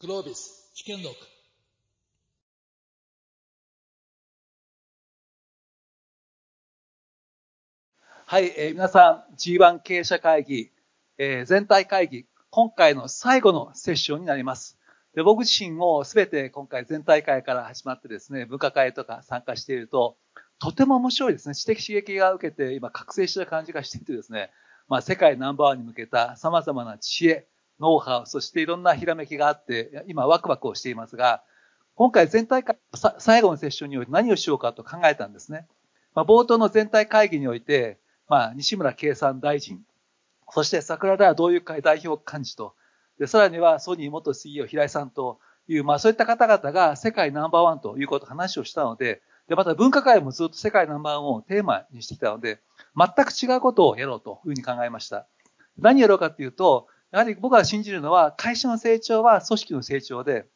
グロービス試験録はい、えー、皆さん G1 経営者会議、えー、全体会議、今回の最後のセッションになります。で僕自身もすべて今回全体会から始まってですね、部下会とか参加していると、とても面白いですね。知的刺激が受けて今覚醒した感じがしていてですね、まあ世界ナンバーワンに向けた様々な知恵、ノウハウ、そしていろんなひらめきがあって、今ワクワクをしていますが、今回全体会、最後のセッションにおいて何をしようかと考えたんですね。まあ、冒頭の全体会議において、まあ、西村経産大臣、そして桜田同友会代表幹事と、で、さらにはソニー元 CEO 平井さんという、まあそういった方々が世界ナンバーワンということ話をしたので、で、また分科会もずっと世界ナンバーワンをテーマにしてきたので、全く違うことをやろうというふうに考えました。何やろうかっていうと、やはり僕が信じるのは、会社の成長は組織の成長で、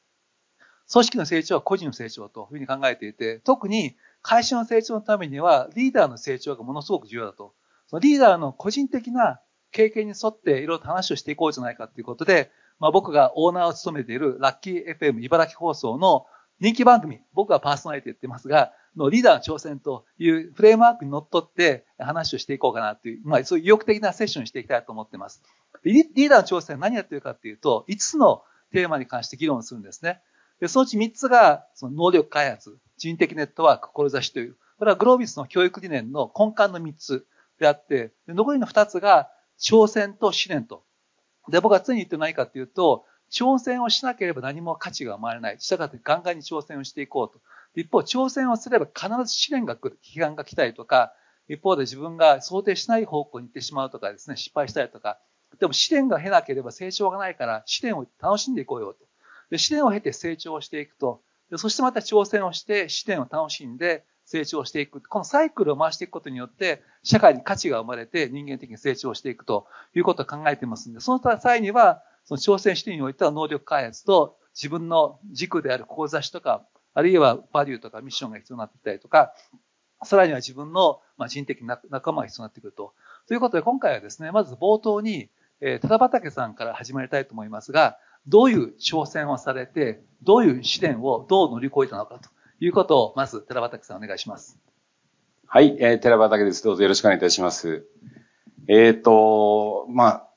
組織の成長は個人の成長というふうに考えていて、特に会社の成長のためにはリーダーの成長がものすごく重要だと。そのリーダーの個人的な経験に沿っていろいろと話をしていこうじゃないかということで、まあ、僕がオーナーを務めているラッキー FM 茨城放送の人気番組、僕はパーソナリティ言ってますが、のリーダーの挑戦というフレームワークにのっとって話をしていこうかなという、まあそういう意欲的なセッションにしていきたいと思っています。リーダーの挑戦は何やってるかっていうと、5つのテーマに関して議論するんですね。でそのうち3つが、その能力開発、人的ネットワーク、志という、これはグロービスの教育理念の根幹の3つであって、残りの2つが挑戦と試練と。で、僕は常に言って何かっていうと、挑戦をしなければ何も価値が生まれない。したがってガンガンに挑戦をしていこうと。一方、挑戦をすれば必ず試練が来る、批判が来たりとか、一方で自分が想定しない方向に行ってしまうとかですね、失敗したりとか、でも試練が経なければ成長がないから、試練を楽しんでいこうよと。で試練を経て成長していくと。でそしてまた挑戦をして、試練を楽しんで成長していく。このサイクルを回していくことによって、社会に価値が生まれて人間的に成長していくということを考えてますので、その際には、その挑戦視点においては能力開発と自分の軸である志とか、あるいはバリューとかミッションが必要になってきたりとか、さらには自分の人的な仲間が必要になってくると。ということで今回はですね、まず冒頭に、えー、ただ畑さんから始まりたいと思いますが、どういう挑戦をされて、どういう試練をどう乗り越えたのかということを、まず寺畑さんお願いします。はい、えー、寺畑です。どうぞよろしくお願いいたします。えっ、ー、と、まあ、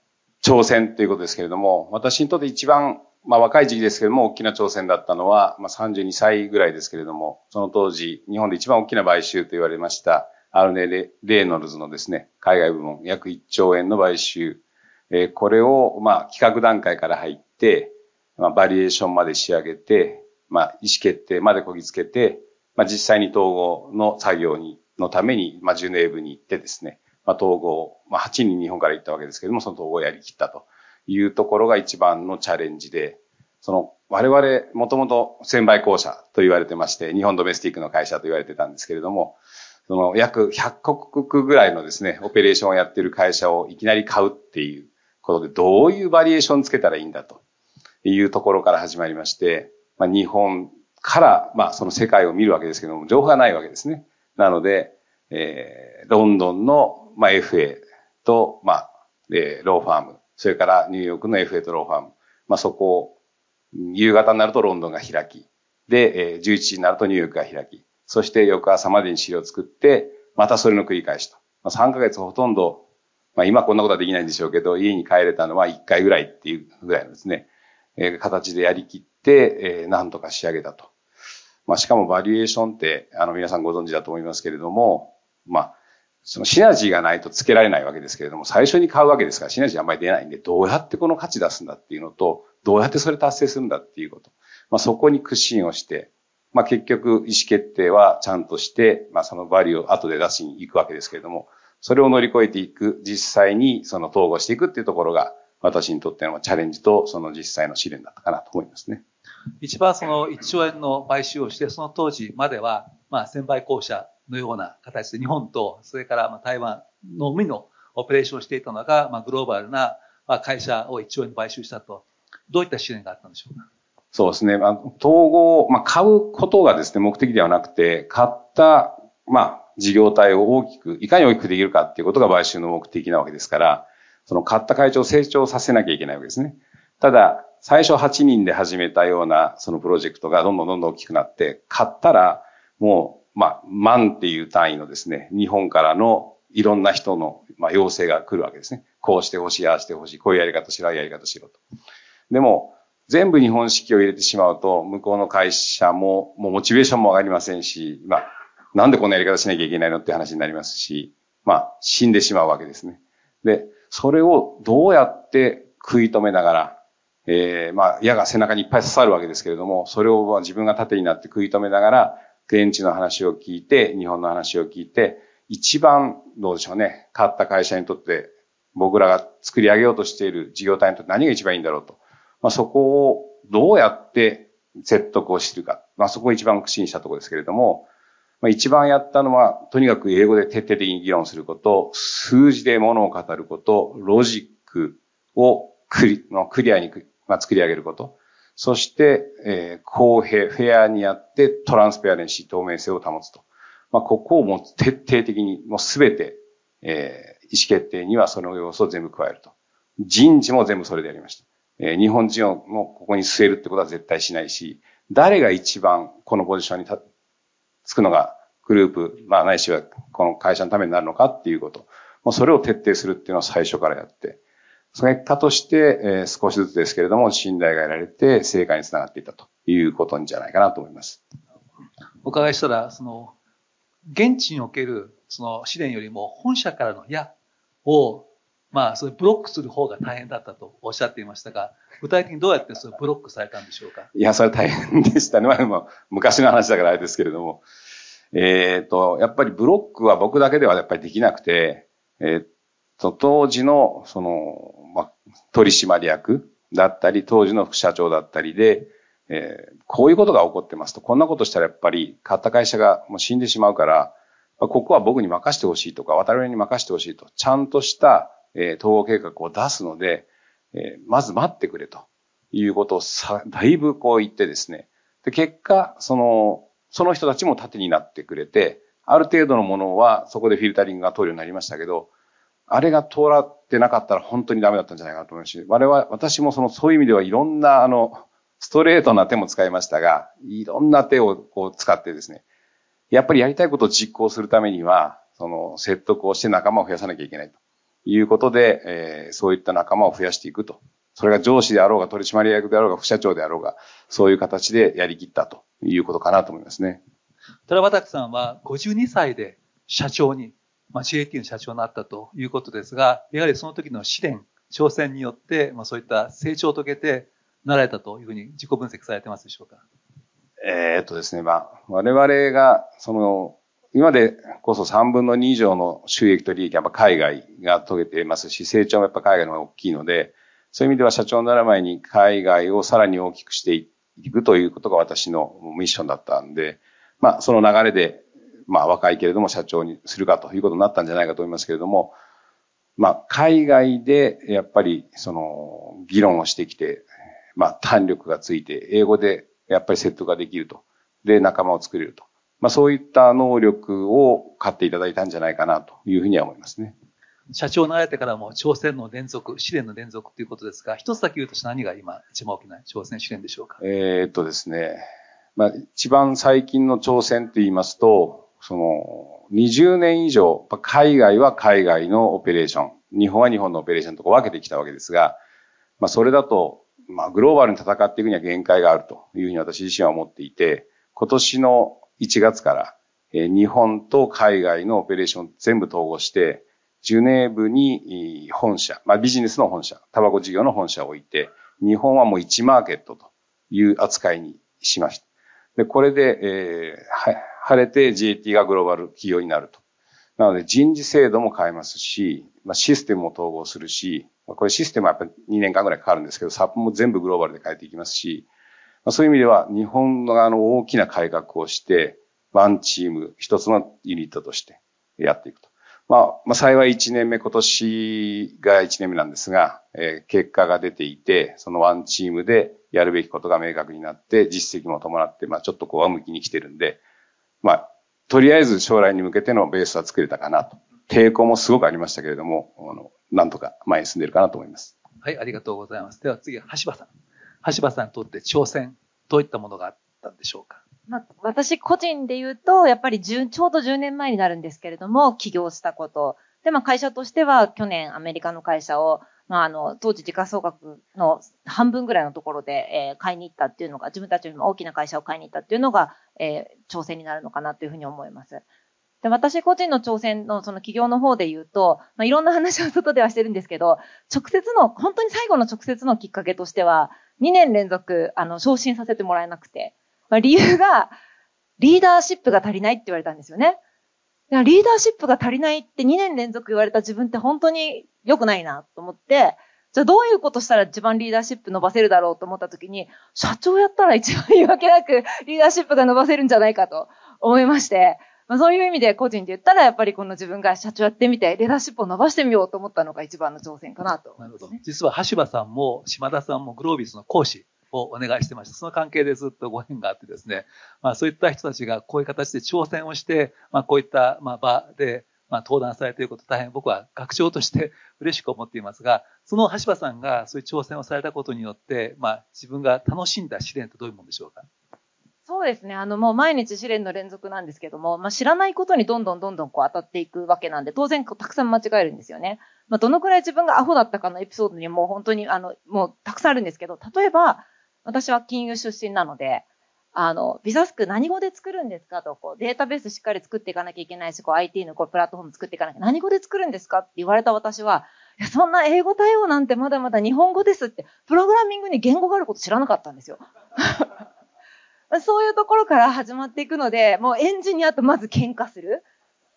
挑戦ということですけれども、私にとって一番、まあ若い時期ですけれども、大きな挑戦だったのは、まあ32歳ぐらいですけれども、その当時、日本で一番大きな買収と言われました、アルネ・レーノルズのですね、海外部門約1兆円の買収えこれを、まあ、企画段階から入って、まあ、バリエーションまで仕上げて、まあ、意思決定までこぎつけて、まあ、実際に統合の作業に、のために、まあ、ジュネーブに行ってですね、まあ、統合、まあ、8人日本から行ったわけですけれども、その統合をやりきったというところが一番のチャレンジで、その、我々、もともと専売公社と言われてまして、日本ドメスティックの会社と言われてたんですけれども、その約100国ぐらいのですね、オペレーションをやっている会社をいきなり買うっていう、ことで、どういうバリエーションつけたらいいんだというところから始まりまして、まあ、日本から、まあ、その世界を見るわけですけども、情報がないわけですね。なので、えー、ロンドンの、まあ、FA と、まあ、えー、ローファーム、それからニューヨークの FA とローファーム、まあ、そこを、夕方になるとロンドンが開き、で、えー、11時になるとニューヨークが開き、そして翌朝までに資料を作って、またそれの繰り返しと。まあ、3ヶ月ほとんどまあ今こんなことはできないんでしょうけど、家に帰れたのは1回ぐらいっていうぐらいのですね、えー、形でやりきって、えー、なんとか仕上げたと。まあしかもバリエーションって、あの皆さんご存知だと思いますけれども、まあ、そのシナジーがないとつけられないわけですけれども、最初に買うわけですから、シナジーあんまり出ないんで、どうやってこの価値出すんだっていうのと、どうやってそれ達成するんだっていうこと。まあそこに屈伸をして、まあ結局意思決定はちゃんとして、まあそのバリューを後で出しに行くわけですけれども、それを乗り越えていく、実際にその統合していくっていうところが、私にとってのチャレンジとその実際の試練だったかなと思いますね。一番その1兆円の買収をして、その当時までは、まあ、先輩校舎のような形で日本と、それからまあ台湾のみのオペレーションをしていたのが、まあ、グローバルな会社を1兆円で買収したと。どういった試練があったんでしょうか？そうですね。まあ、統合、まあ、買うことがですね、目的ではなくて、買った、まあ、事業体を大きく、いかに大きくできるかっていうことが買収の目的なわけですから、その買った会長を成長させなきゃいけないわけですね。ただ、最初8人で始めたようなそのプロジェクトがどんどんどんどん大きくなって、買ったらもう、まあ、万っていう単位のですね、日本からのいろんな人の、まあ、要請が来るわけですね。こうしてほしい、ああしてほしい、こういうやり方しろ、ああいうやり方しろと。でも、全部日本式を入れてしまうと、向こうの会社も、もうモチベーションも上がりませんし、まあ、なんでこんなやり方しなきゃいけないのって話になりますし、まあ、死んでしまうわけですね。で、それをどうやって食い止めながら、えー、まあ、矢が背中にいっぱい刺さるわけですけれども、それを自分が盾になって食い止めながら、現地の話を聞いて、日本の話を聞いて、一番、どうでしょうね、買った会社にとって、僕らが作り上げようとしている事業体にとって何が一番いいんだろうと。まあ、そこをどうやって説得を知るか。まあ、そこが一番苦心したところですけれども、まあ、一番やったのは、とにかく英語で徹底的に議論すること、数字で物を語ること、ロジックをクリクリアに、まあ、作り上げること。そして、えー、公平、フェアにやってトランスペアレンシー、透明性を保つと。まあ、ここをもう徹底的に、もうすべて、えー、意思決定にはその要素を全部加えると。人事も全部それでやりました。えー、日本人をもうここに据えるってことは絶対しないし、誰が一番このポジションに立ってつくのがグループ、まあないしはこの会社のためになるのかっていうこと。もうそれを徹底するっていうのは最初からやって、その結果として、えー、少しずつですけれども、信頼が得られて成果につながっていたということじゃないかなと思います。お伺いしたら、その、現地における、その試練よりも本社からの矢を、まあ、それブロックする方が大変だったとおっしゃっていましたが、具体的にどうやってそれブロックされたんでしょうか？いや、それ大変でしたね。まあ、昔の話だからあれですけれども。えっ、ー、と、やっぱりブロックは僕だけではやっぱりできなくて、えっ、と、当時の、その、まあ、取締役だったり、当時の副社長だったりで、えー、こういうことが起こってますと、こんなことしたらやっぱり買った会社がもう死んでしまうから、ここは僕に任せてほしいとか、渡辺に任せてほしいと、ちゃんとした、え、統合計画を出すので、え、まず待ってくれということをさ、だいぶこう言ってですね。で、結果、その、その人たちも盾になってくれて、ある程度のものはそこでフィルタリングが通るようになりましたけど、あれが通らってなかったら本当にダメだったんじゃないかなと思いますし、我々、私もその、そういう意味ではいろんな、あの、ストレートな手も使いましたが、いろんな手をこう使ってですね、やっぱりやりたいことを実行するためには、その説得をして仲間を増やさなきゃいけないということで、えー、そういった仲間を増やしていくと。それが上司であろうが取締役であろうが副社長であろうが、そういう形でやりきったということかなと思いますね。寺畑さんは52歳で社長に、まあ、CAT の社長になったということですが、やはりその時の試練、挑戦によって、まあ、そういった成長を遂げて、なられたというふうに自己分析されてますでしょうか？えー、っとですね、まあ、我々が、その、今でこそ3分の2以上の収益と利益はやっぱ海外が遂げていますし、成長もやっぱ海外の方が大きいので、そういう意味では社長になる前に海外をさらに大きくしていくということが私のミッションだったんで、まあ、その流れで、まあ、若いけれども社長にするかということになったんじゃないかと思いますけれども、まあ、海外でやっぱりその議論をしてきて、まあ、弾力がついて、英語でやっぱり説得ができると。で、仲間を作れると。まあ、そういった能力を買っていただいたんじゃないかなというふうには思いますね。社長になられてからも挑戦の連続、試練の連続ということですが、一つだけ言うと何が今一番大きな挑戦試練でしょうか？えー、っとですね。まあ、一番最近の挑戦と言いますと、その、20年以上、海外は海外のオペレーション、日本は日本のオペレーションとか分けてきたわけですが、まあ、それだと、まあ、グローバルに戦っていくには限界があるというふうに私自身は思っていて、今年の1月から、え日本と海外のオペレーション全部統合して、ジュネーブに本社、まあビジネスの本社、タバコ事業の本社を置いて、日本はもう1マーケットという扱いにしました。で、これで、えー、晴れて JT がグローバル企業になると。なので人事制度も変えますし、まあ、システムも統合するし、これシステムはやっぱり2年間ぐらいかかるんですけど、サップも全部グローバルで変えていきますし、まあ、そういう意味では日本の側の大きな改革をして、ワンチーム、一つのユニットとしてやっていくと。まあ、まあ、幸い1年目、今年が1年目なんですが、えー、結果が出ていて、そのワンチームでやるべきことが明確になって、実績も伴って、まあ、ちょっとこう上向きに来てるんで、まあ、とりあえず将来に向けてのベースは作れたかなと。抵抗もすごくありましたけれども、あの、なんとか前に進んでるかなと思います。はい、ありがとうございます。では次は、橋場さん。橋場さんにとって挑戦、どういったものがあったんでしょうか？まあ、私個人で言うと、やっぱりちょうど10年前になるんですけれども、起業したこと。で、まあ会社としては去年アメリカの会社を、まああの、当時時価総額の半分ぐらいのところで、えー、買いに行ったっていうのが、自分たちよりも大きな会社を買いに行ったっていうのが、えー、挑戦になるのかなというふうに思います。で、私個人の挑戦のその企業の方で言うと、まあいろんな話を外ではしてるんですけど、直接の、本当に最後の直接のきっかけとしては、2年連続、あの、昇進させてもらえなくて、まあ、理由が、リーダーシップが足りないって言われたんですよね。リーダーシップが足りないって2年連続言われた自分って本当に良くないなと思って、じゃあどういうことしたら一番リーダーシップ伸ばせるだろうと思った時に、社長やったら一番言い訳なくリーダーシップが伸ばせるんじゃないかと思いまして、まあ、そういう意味で個人で言ったらやっぱりこの自分が社長やってみて、リーダーシップを伸ばしてみようと思ったのが一番の挑戦かなと、ね、なるほど。実は橋場さんも島田さんもグロービスの講師をお願いしてました。その関係でずっとご縁があってですね、まあそういった人たちがこういう形で挑戦をして、まあこういったまあ場で、まあ登壇されていること大変僕は学長として 嬉しく思っていますが、その橋場さんがそういう挑戦をされたことによって、まあ自分が楽しんだ試練ってどういうものでしょうか？そうですね。あの、もう毎日試練の連続なんですけども、まあ、知らないことにどんどんどんどんこう当たっていくわけなんで、当然たくさん間違えるんですよね。まあ、どのくらい自分がアホだったかのエピソードにもう本当に、あの、もうたくさんあるんですけど、例えば、私は金融出身なので、あの、ビザスク何語で作るんですかと、こう、データベースしっかり作っていかなきゃいけないし、こう、IT のこう、プラットフォーム作っていかなきゃ、何語で作るんですかって言われた私は、いや、そんな英語対応なんてまだまだ日本語ですって、プログラミングに言語があること知らなかったんですよ。そういうところから始まっていくので、もうエンジニアとまず喧嘩する。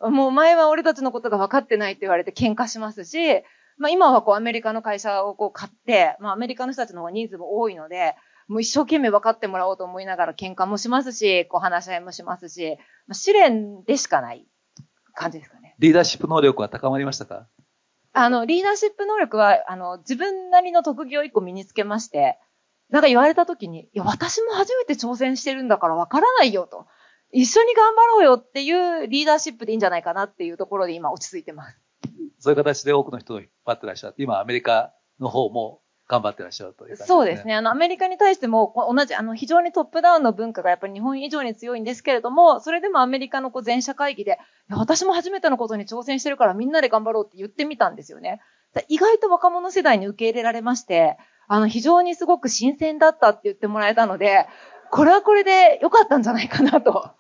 もう前は俺たちのことが分かってないって言われて喧嘩しますし、まあ今はこうアメリカの会社をこう買って、まあアメリカの人たちの方がニーズも多いので、もう一生懸命分かってもらおうと思いながら喧嘩もしますし、こう話し合いもしますし、まあ、試練でしかない感じですかね。リーダーシップ能力は高まりましたか？あの、リーダーシップ能力は、あの、自分なりの特技を一個身につけまして、なんか言われた時に、いや、私も初めて挑戦してるんだから分からないよと。一緒に頑張ろうよっていうリーダーシップでいいんじゃないかなっていうところで今落ち着いてます。そういう形で多くの人を引っ張ってらっしゃって、今アメリカの方も頑張ってらっしゃるという、ね、そうですね。あの、アメリカに対しても、同じ、あの、非常にトップダウンの文化がやっぱり日本以上に強いんですけれども、それでもアメリカのこう全社会議で、私も初めてのことに挑戦してるからみんなで頑張ろうって言ってみたんですよね。意外と若者世代に受け入れられまして、あの、非常にすごく新鮮だったって言ってもらえたので、これはこれで良かったんじゃないかなと。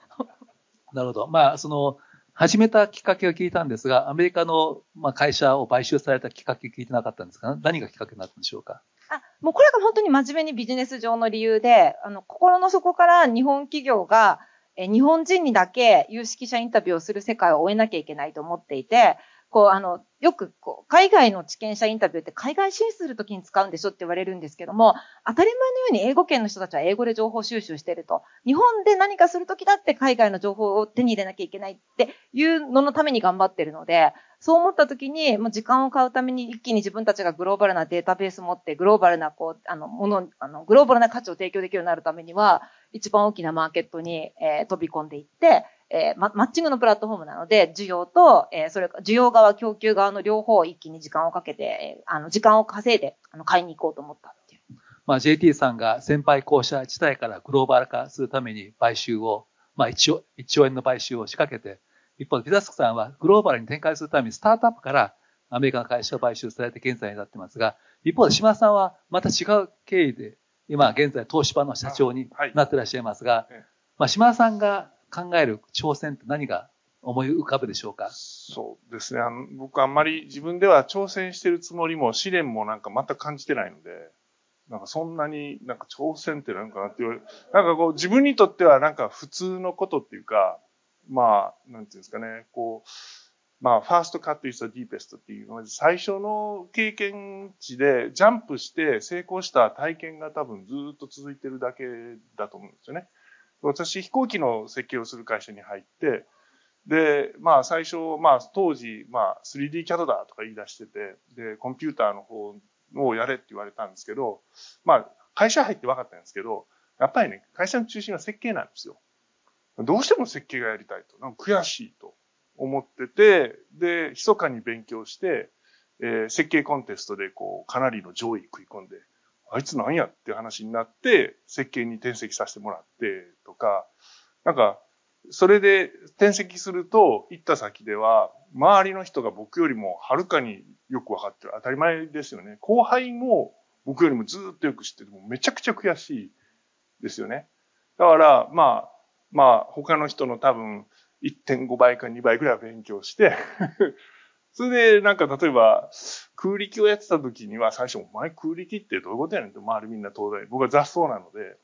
なるほど。まあ、その、始めたきっかけを聞いたんですが、アメリカの、まあ、会社を買収されたきっかけ聞いてなかったんですか？何がきっかけになったんでしょうか？あ、もうこれが本当に真面目にビジネス上の理由で、あの、心の底から日本企業が、え日本人にだけ有識者インタビューをする世界を終えなきゃいけないと思っていて、こう、あの、よく、こう、海外の知見者インタビューって海外進出するときに使うんでしょって言われるんですけども、当たり前のように英語圏の人たちは英語で情報収集してると。日本で何かするときだって海外の情報を手に入れなきゃいけないっていうののために頑張ってるので、そう思ったときに、もう時間を買うために一気に自分たちがグローバルなデータベース持って、グローバルな、こう、あの、もの、あの、グローバルな価値を提供できるようになるためには、一番大きなマーケットに、えー、飛び込んでいって、えー、マッチングのプラットフォームなので、需要と、えー、それか、需要側、供給側の両方一気に時間をかけて、えー、あの、時間を稼いで、あの、買いに行こうと思ったっていう。まあ、JT さんが先輩校舎自体からグローバル化するために買収を、まあ、1兆 ,1 兆円の買収を仕掛けて、一方で、ピザスクさんはグローバルに展開するためにスタートアップからアメリカの会社を買収されて現在になってますが、一方で島田さんはまた違う経緯で、今現在東芝の社長になってらっしゃいますが、はい、まあ、島田さんが考える挑戦って何が思い浮かぶでしょうか？そうですね。あの僕あんまり自分では挑戦してるつもりも試練もなんか全く感じてないので、なんかそんなになんか挑戦ってなんかなって言われなんかこう自分にとってはなんか普通のことっていうか、まあ、なんていうんですかね、こう、まあ、ファーストカットイズ the deepest っていうのは、最初の経験値でジャンプして成功した体験が多分ずっと続いてるだけだと思うんですよね。私、飛行機の設計をする会社に入って、で、まあ最初、まあ当時、まあ 3D キャドだとか言い出してて、で、コンピューターの方をやれって言われたんですけど、まあ会社入って分かったんですけど、やっぱりね、会社の中心は設計なんですよ。どうしても設計がやりたいと。なんか悔しいと思ってて、で、密かに勉強して、えー、設計コンテストでこう、かなりの上位食い込んで、あいつなんやって話になって、設計に転籍させてもらってとか、なんか、それで転籍すると、行った先では、周りの人が僕よりもはるかによくわかってる。当たり前ですよね。後輩も僕よりもずっとよく知ってる。もめちゃくちゃ悔しいですよね。だから、まあ、まあ、他の人の多分1.5倍か2倍ぐらい勉強してそれで、なんか例えば、空力をやってた時には最初、お前空力ってどういうことやねんって周りみんな東大。僕は雑草なので。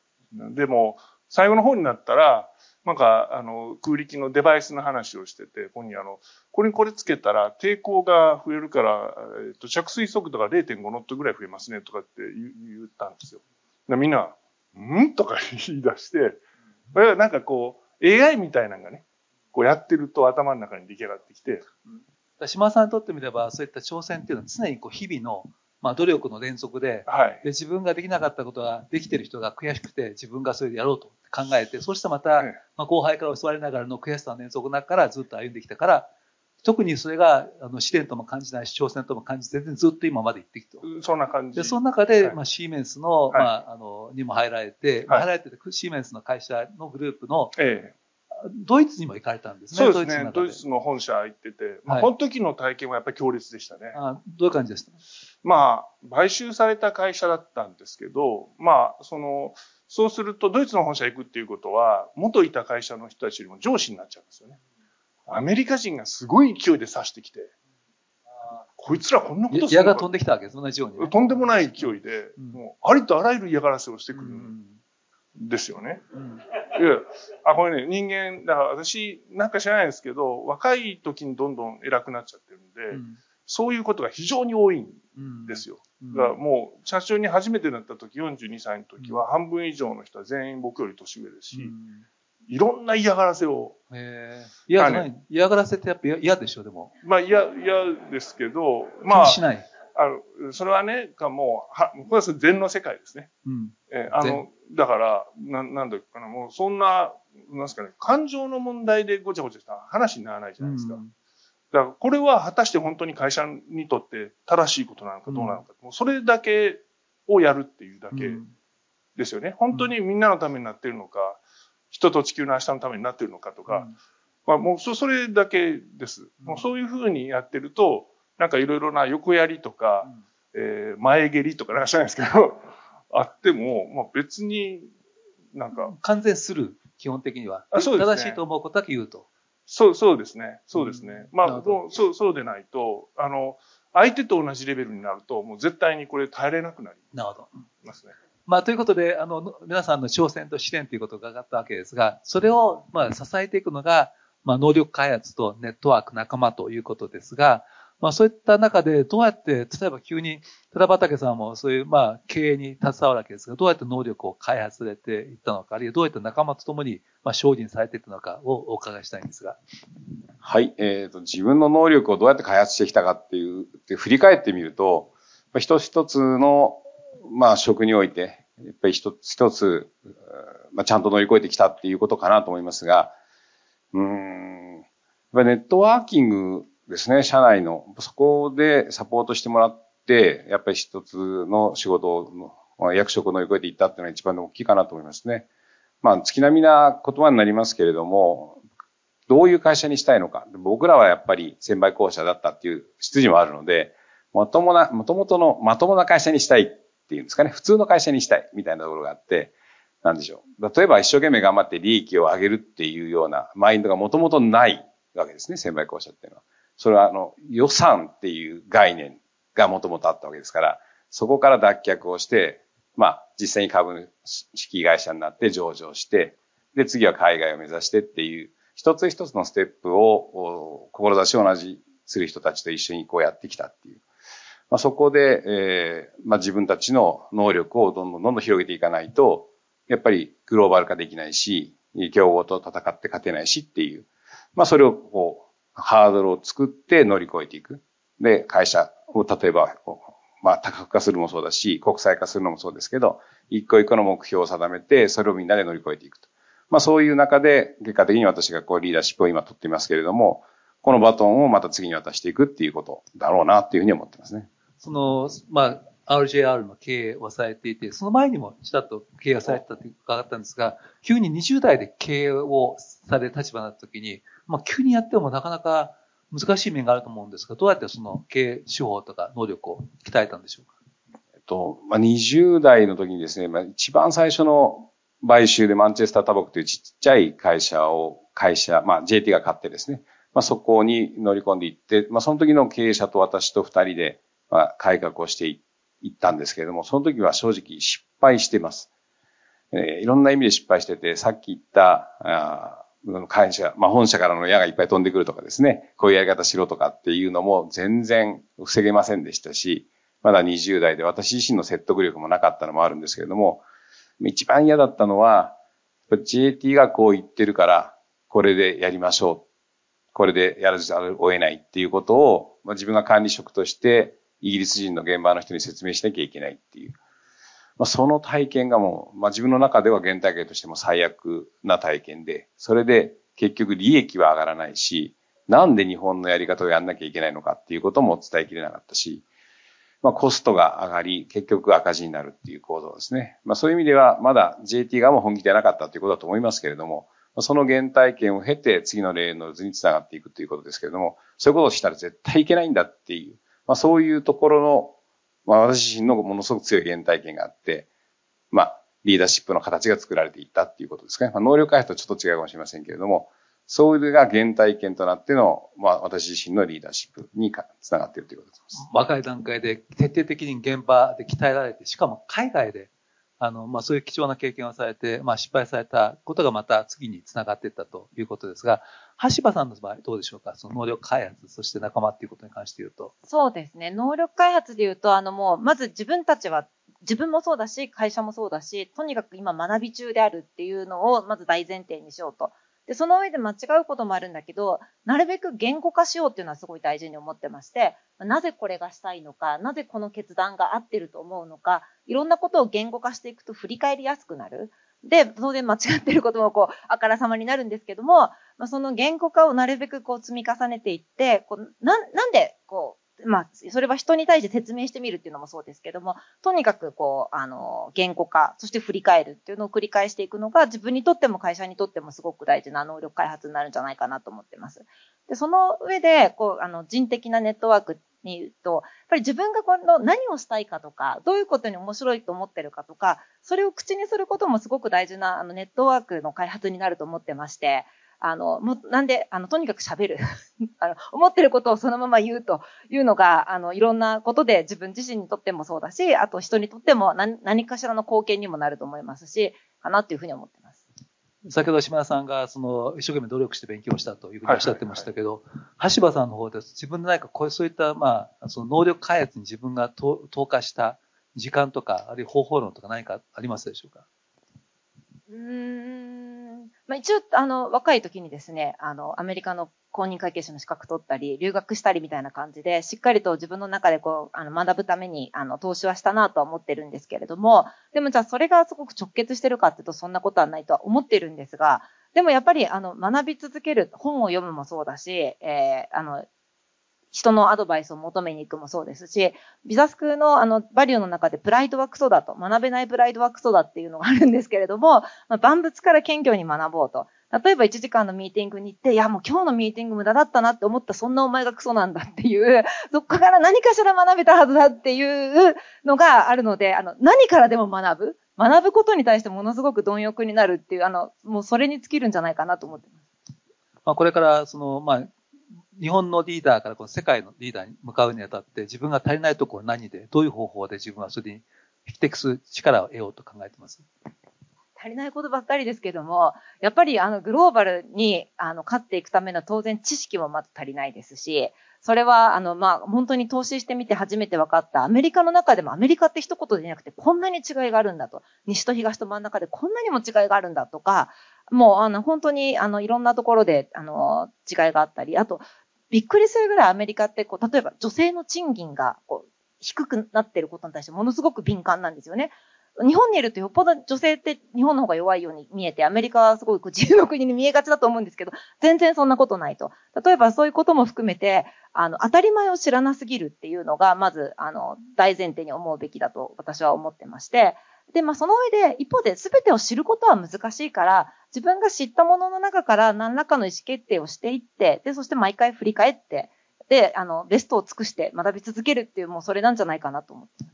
でも、最後の方になったら、なんか、あの、空力のデバイスの話をしてて、ここにあの、これにこれつけたら抵抗が増えるから、えっと、着水速度が0.5ノットぐらい増えますね、とかって言ったんですよ。みんな、ん？とか言い出して、なんかこう、AI みたいなのがね、こうやってると頭の中に出来上がってきて。島さんにとってみれば、そういった挑戦っていうのは常にこう日々のまあ、努力の連続ではい、で自分ができなかったことができてる人が悔しくて自分がそれでやろうと考えてそしてまた、まあ、後輩から教わりながらの悔しさの連続の中からずっと歩んできたから特にそれがあの試練とも感じないし挑戦とも感じ全然ずっと今まで行ってきてそんな感じ。でその中で、はい、まあ、シーメンスの,、まあ、あのにも入られて、入られててシーメンスの会社のグループの、ええドイツにも行かれたんですね。そうですね。ドイツの本社行ってて、まあ、この時の体験はやっぱり強烈でしたね。あどういう感じでした？まあ、買収された会社だったんですけど、まあ、その、そうするとドイツの本社行くっていうことは、元いた会社の人たちよりも上司になっちゃうんですよね。アメリカ人がすごい勢いで刺してきて、こいつらこんなことする矢が飛んできたわけです、同じように、ね、とんでもない勢いで、うん、もうありとあらゆる嫌がらせをしてくる。うんですよね。うん、いや、あ、これね、人間、だから私、なんか知らないですけど、若い時にどんどん偉くなっちゃってるんで、うん、そういうことが非常に多いんですよ。うん、だからもう、社長に初めてなった時、42歳の時は、半分以上の人は全員僕より年上ですし、いろんな嫌がらせを。へ嫌じゃない、嫌がらせってやっぱ嫌でしょ、でも。まあ嫌、嫌ですけど、まあ。気にしない。あの、それはね、かもう、は、これは禅の世界ですね。うん。えあの、だから、な、なんだかな、もうそんな、なんすかね、感情の問題でごちゃごちゃした話にならないじゃないですか。うん、だから、これは果たして本当に会社にとって正しいことなのかどうなのか、うん、もうそれだけをやるっていうだけですよね。本当にみんなのためになってるのか、人と地球の明日のためになってるのかとか、まあもうそ、それだけです。もうそういうふうにやってると、なんかいろいろな横やりとか、うん、えー、前蹴りとかなんか知らないですけど、あっても、まあ別になんか。完全する、基本的には。あそうですね。正しいと思うことだけ言うと。そう、そうですね。そうですね。うん、まあ、そう、そうでないと、あの、相手と同じレベルになると、もう絶対にこれ耐えれなくなりますね。まあ、ということで、あの、皆さんの挑戦と試練ということを伺ったわけですが、それを、まあ、支えていくのが、まあ、能力開発とネットワーク仲間ということですが、まあそういった中でどうやって、例えば急に、寺畑さんもそういうまあ経営に携わるわけですが、どうやって能力を開発されていったのか、あるいはどうやって仲間と共にまあ精進されていったのかをお伺いしたいんですが。はい。えっ、ー、と、自分の能力をどうやって開発してきたかっていう、で振り返ってみると、一つ一つの、まあ職において、やっぱり一つ一つ、まあちゃんと乗り越えてきたっていうことかなと思いますが、うん、やっぱネットワーキングですね、社内の。そこでサポートしてもらって、やっぱり一つの仕事の、役職を乗り越えていったっていうのが一番大きいかなと思いますね。まあ、月並みな言葉になりますけれども、どういう会社にしたいのか。僕らはやっぱり先輩校舎だったっていう出自もあるので、まともな、もともとのまともな会社にしたいっていうんですかね。普通の会社にしたいみたいなところがあって、なんでしょう。例えば一生懸命頑張って利益を上げるっていうようなマインドがもともとないわけですね。先輩校舎っていうのは。それはあの予算っていう概念がもともとあったわけですから、そこから脱却をして、まあ実際に株式会社になって上場して、で次は海外を目指してっていう、一つ一つのステップを、志を同じする人たちと一緒にこうやってきたっていう。まあ、そこで、えーまあ、自分たちの能力をどんどんどんどん広げていかないと、やっぱりグローバル化できないし、競合と戦って勝てないしっていう、まあそれをこう、ハードルを作って乗り越えていく。で、会社を例えば、まあ、多角化するもそうだし、国際化するのもそうですけど、一個一個の目標を定めて、それをみんなで乗り越えていくと。まあ、そういう中で、結果的に私がこうリーダーシップを今取っていますけれども、このバトンをまた次に渡していくっていうことだろうなっていうふうに思ってますね。その、まあ、RJR の経営をされていて、その前にもちらっと経営をされてたと伺ったんですが、急に20代で経営をされる立場になった時に、まあ急にやってもなかなか難しい面があると思うんですが、どうやってその経営手法とか能力を鍛えたんでしょうか？えっと、まあ、20代の時にですね、まあ、一番最初の買収でマンチェスタータバコというちっちゃい会社を、会社、まあ JT が買ってですね、まあそこに乗り込んでいって、まあその時の経営者と私と二人で、まあ改革をしていったんですけれども、その時は正直失敗してます。えー、いろんな意味で失敗してて、さっき言った、あ会社、まあ、本社からの矢がいっぱい飛んでくるとかですね、こういうやり方しろとかっていうのも全然防げませんでしたし、まだ20代で私自身の説得力もなかったのもあるんですけれども、一番嫌だったのは、JT がこう言ってるから、これでやりましょう。これでやらざるを得ないっていうことを、まあ、自分が管理職としてイギリス人の現場の人に説明しなきゃいけないっていう。まあ、その体験がもう、まあ、自分の中では原体験としても最悪な体験で、それで結局利益は上がらないし、なんで日本のやり方をやんなきゃいけないのかっていうことも伝えきれなかったし、まあ、コストが上がり、結局赤字になるっていう構造ですね。まあ、そういう意味では、まだ JT 側も本気ではなかったということだと思いますけれども、その原体験を経て次の例の図につながっていくということですけれども、そういうことをしたら絶対いけないんだっていう、まあ、そういうところのまあ私自身のものすごく強い原体験があって、まあリーダーシップの形が作られていったっていうことですかね。まあ、能力開発とちょっと違うかもしれませんけれども、それが原体験となっての、まあ私自身のリーダーシップにつながっているということです。若い段階で徹底的に現場で鍛えられて、しかも海外であの、まあ、そういう貴重な経験をされて、まあ、失敗されたことがまた次につながっていったということですが、橋場さんの場合どうでしょうか？その能力開発、そして仲間っていうことに関して言うと。そうですね。能力開発で言うと、あのもう、まず自分たちは、自分もそうだし、会社もそうだし、とにかく今学び中であるっていうのを、まず大前提にしようと。で、その上で間違うこともあるんだけど、なるべく言語化しようっていうのはすごい大事に思ってまして、なぜこれがしたいのか、なぜこの決断が合ってると思うのか、いろんなことを言語化していくと振り返りやすくなる。で、当然間違ってることもこう、あからさまになるんですけども、まあ、その言語化をなるべくこう積み重ねていって、こうな、なんでこう、まあ、それは人に対して説明してみるっていうのもそうですけども、とにかくこう、あの、言語化、そして振り返るっていうのを繰り返していくのが、自分にとっても会社にとってもすごく大事な能力開発になるんじゃないかなと思ってます。で、その上で、こう、あの、人的なネットワークに言うと、やっぱり自分がこの何をしたいかとか、どういうことに面白いと思ってるかとか、それを口にすることもすごく大事な、あの、ネットワークの開発になると思ってまして、あの、もなんで、あの、とにかく喋る。あの、思ってることをそのまま言うというのが、あの、いろんなことで自分自身にとってもそうだし、あと人にとっても何何かしらの貢献にもなると思いますし、かなっていうふうに思ってます。先ほど島田さんが、その、一生懸命努力して勉強したというふうにおっしゃってましたけど、橋場さんの方で自分で何かこうそういった、まあ、その能力開発に自分が投下した時間とか、あるいは方法論とか何かありますでしょうか？うん。まあ、一応、あの、若い時にですね、あの、アメリカの公認会計士の資格取ったり、留学したりみたいな感じで、しっかりと自分の中でこう、あの、学ぶために、あの、投資はしたなとは思ってるんですけれども、でもじゃあそれがすごく直結してるかっていうと、そんなことはないとは思ってるんですが、でもやっぱり、あの、学び続ける、本を読むもそうだし、えー、あの、人のアドバイスを求めに行くもそうですし、ビザスクのあの、バリューの中でプライドはクソだと、学べないプライドはクソだっていうのがあるんですけれども、まあ、万物から謙虚に学ぼうと。例えば1時間のミーティングに行って、いやもう今日のミーティング無駄だったなって思ったそんなお前がクソなんだっていう、そこから何かしら学べたはずだっていうのがあるので、あの、何からでも学ぶ。学ぶことに対してものすごく貪欲になるっていう、あの、もうそれに尽きるんじゃないかなと思ってます。まあ、これから、その、まあ、日本のリーダーからこの世界のリーダーに向かうにあたって、自分が足りないところ何で、どういう方法で自分はそれに匹敵する力を得ようと考えてます？足りないことばっかりですけども、やっぱりあのグローバルにあの勝っていくための当然知識もまず足りないですし、それはあのまあ本当に投資してみて初めて分かったアメリカの中でもアメリカって一言でなくてこんなに違いがあるんだと。西と東と真ん中でこんなにも違いがあるんだとか、もうあの本当にあのいろんなところであの違いがあったり、あとびっくりするぐらいアメリカってこう例えば女性の賃金がこう低くなってることに対してものすごく敏感なんですよね。日本にいるとよっぽど女性って日本の方が弱いように見えて、アメリカはすごい自由の国に見えがちだと思うんですけど、全然そんなことないと。例えばそういうことも含めて、あの、当たり前を知らなすぎるっていうのが、まず、あの、大前提に思うべきだと私は思ってまして、で、まあ、その上で、一方で全てを知ることは難しいから、自分が知ったものの中から何らかの意思決定をしていって、で、そして毎回振り返って、で、あの、ベストを尽くして学び続けるっていう、もうそれなんじゃないかなと思って。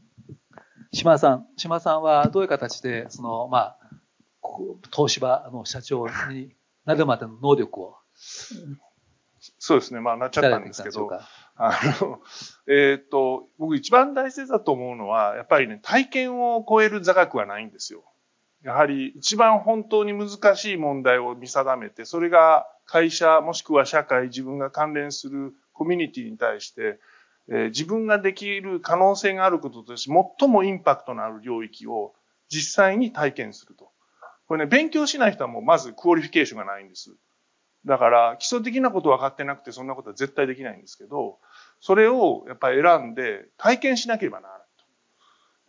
島田さん、島田さんはどういう形で、その、まあ、東芝の社長になるまでの能力をそうですね。まあ、なっちゃったんですけど、あの、えっ、と、僕一番大切だと思うのは、やっぱりね、体験を超える座学はないんですよ。やはり一番本当に難しい問題を見定めて、それが会社もしくは社会、自分が関連するコミュニティに対して、えー、自分ができる可能性があることとして最もインパクトのある領域を実際に体験すると。これね、勉強しない人はもうまず qualification がないんです。だから、基礎的なこと分かってなくてそんなことは絶対できないんですけど、それをやっぱり選んで体験しなければならない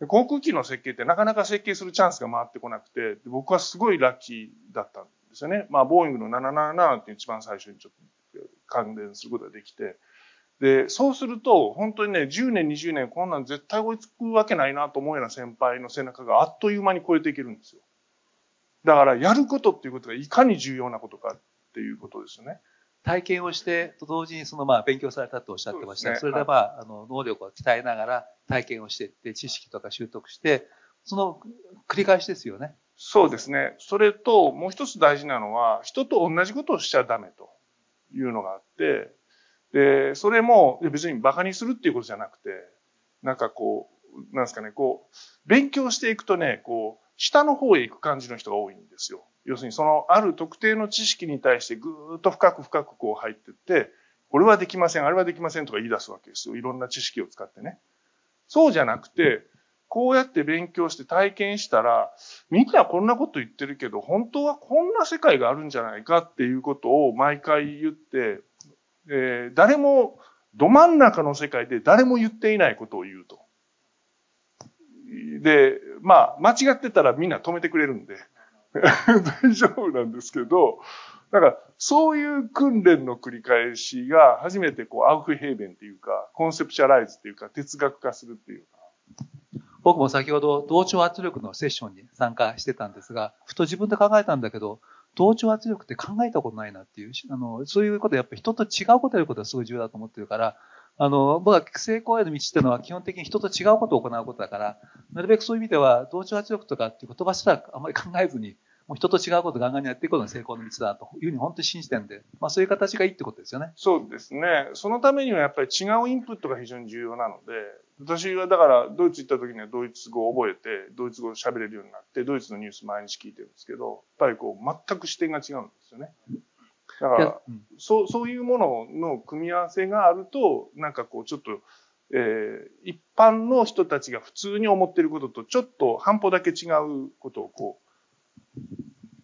と。航空機の設計ってなかなか設計するチャンスが回ってこなくて、僕はすごいラッキーだったんですよね。まあ、ボーイングの777って一番最初にちょっと関連することができて、で、そうすると、本当にね、10年、20年、こんなん絶対追いつくわけないなと思うような先輩の背中があっという間に超えていけるんですよ。だから、やることっていうことがいかに重要なことかっていうことですよね。体験をして、と同時にそのまあ勉強されたとおっしゃってました。そ、ね,、れでまあ、あの、能力を鍛えながら体験をしていって、知識とか習得して、その繰り返しですよね。そうですね。それと、もう一つ大事なのは、人と同じことをしちゃダメというのがあって、で、それも別に馬鹿にするっていうことじゃなくて、なんかこう、なんですかね、こう、勉強していくとね、こう、下の方へ行く感じの人が多いんですよ。要するにそのある特定の知識に対してぐーっと深く深くこう入ってって、これはできません、あれはできませんとか言い出すわけですよ。いろんな知識を使ってね。そうじゃなくて、こうやって勉強して体験したら、みんなこんなこと言ってるけど、本当はこんな世界があるんじゃないかっていうことを毎回言って、えー、誰も、ど真ん中の世界で誰も言っていないことを言うと。で、まあ、間違ってたらみんな止めてくれるんで。大丈夫なんですけど、だから、そういう訓練の繰り返しが初めてこう、アウフヘーベンっていうか、コンセプチャライズっていうか、哲学化するっていうか。僕も先ほど同調圧力のセッションに参加してたんですが、ふと自分で考えたんだけど、同調圧力って考えたことないなっていう、あの、そういうことやっぱ人と違うことやることがすごい重要だと思ってるから、あの、僕は成功への道っていうのは基本的に人と違うことを行うことだから、なるべくそういう意味では、同調圧力とかっていう言葉すらあまり考えずに、もう人と違うことをガンガンやっていくことが成功の道だというふうに本当に信じてるんで、まあそういう形がいいってことですよね。そうですね。そのためにはやっぱり違うインプットが非常に重要なので、私はだからドイツ行った時にはドイツ語を覚えて、ドイツ語を喋れるようになって、ドイツのニュース毎日聞いてるんですけど、やっぱりこう全く視点が違うんですよね。だから、うん、そう、そういうものの組み合わせがあると、なんかこうちょっと、えー、一般の人たちが普通に思っていることとちょっと半歩だけ違うことをこう、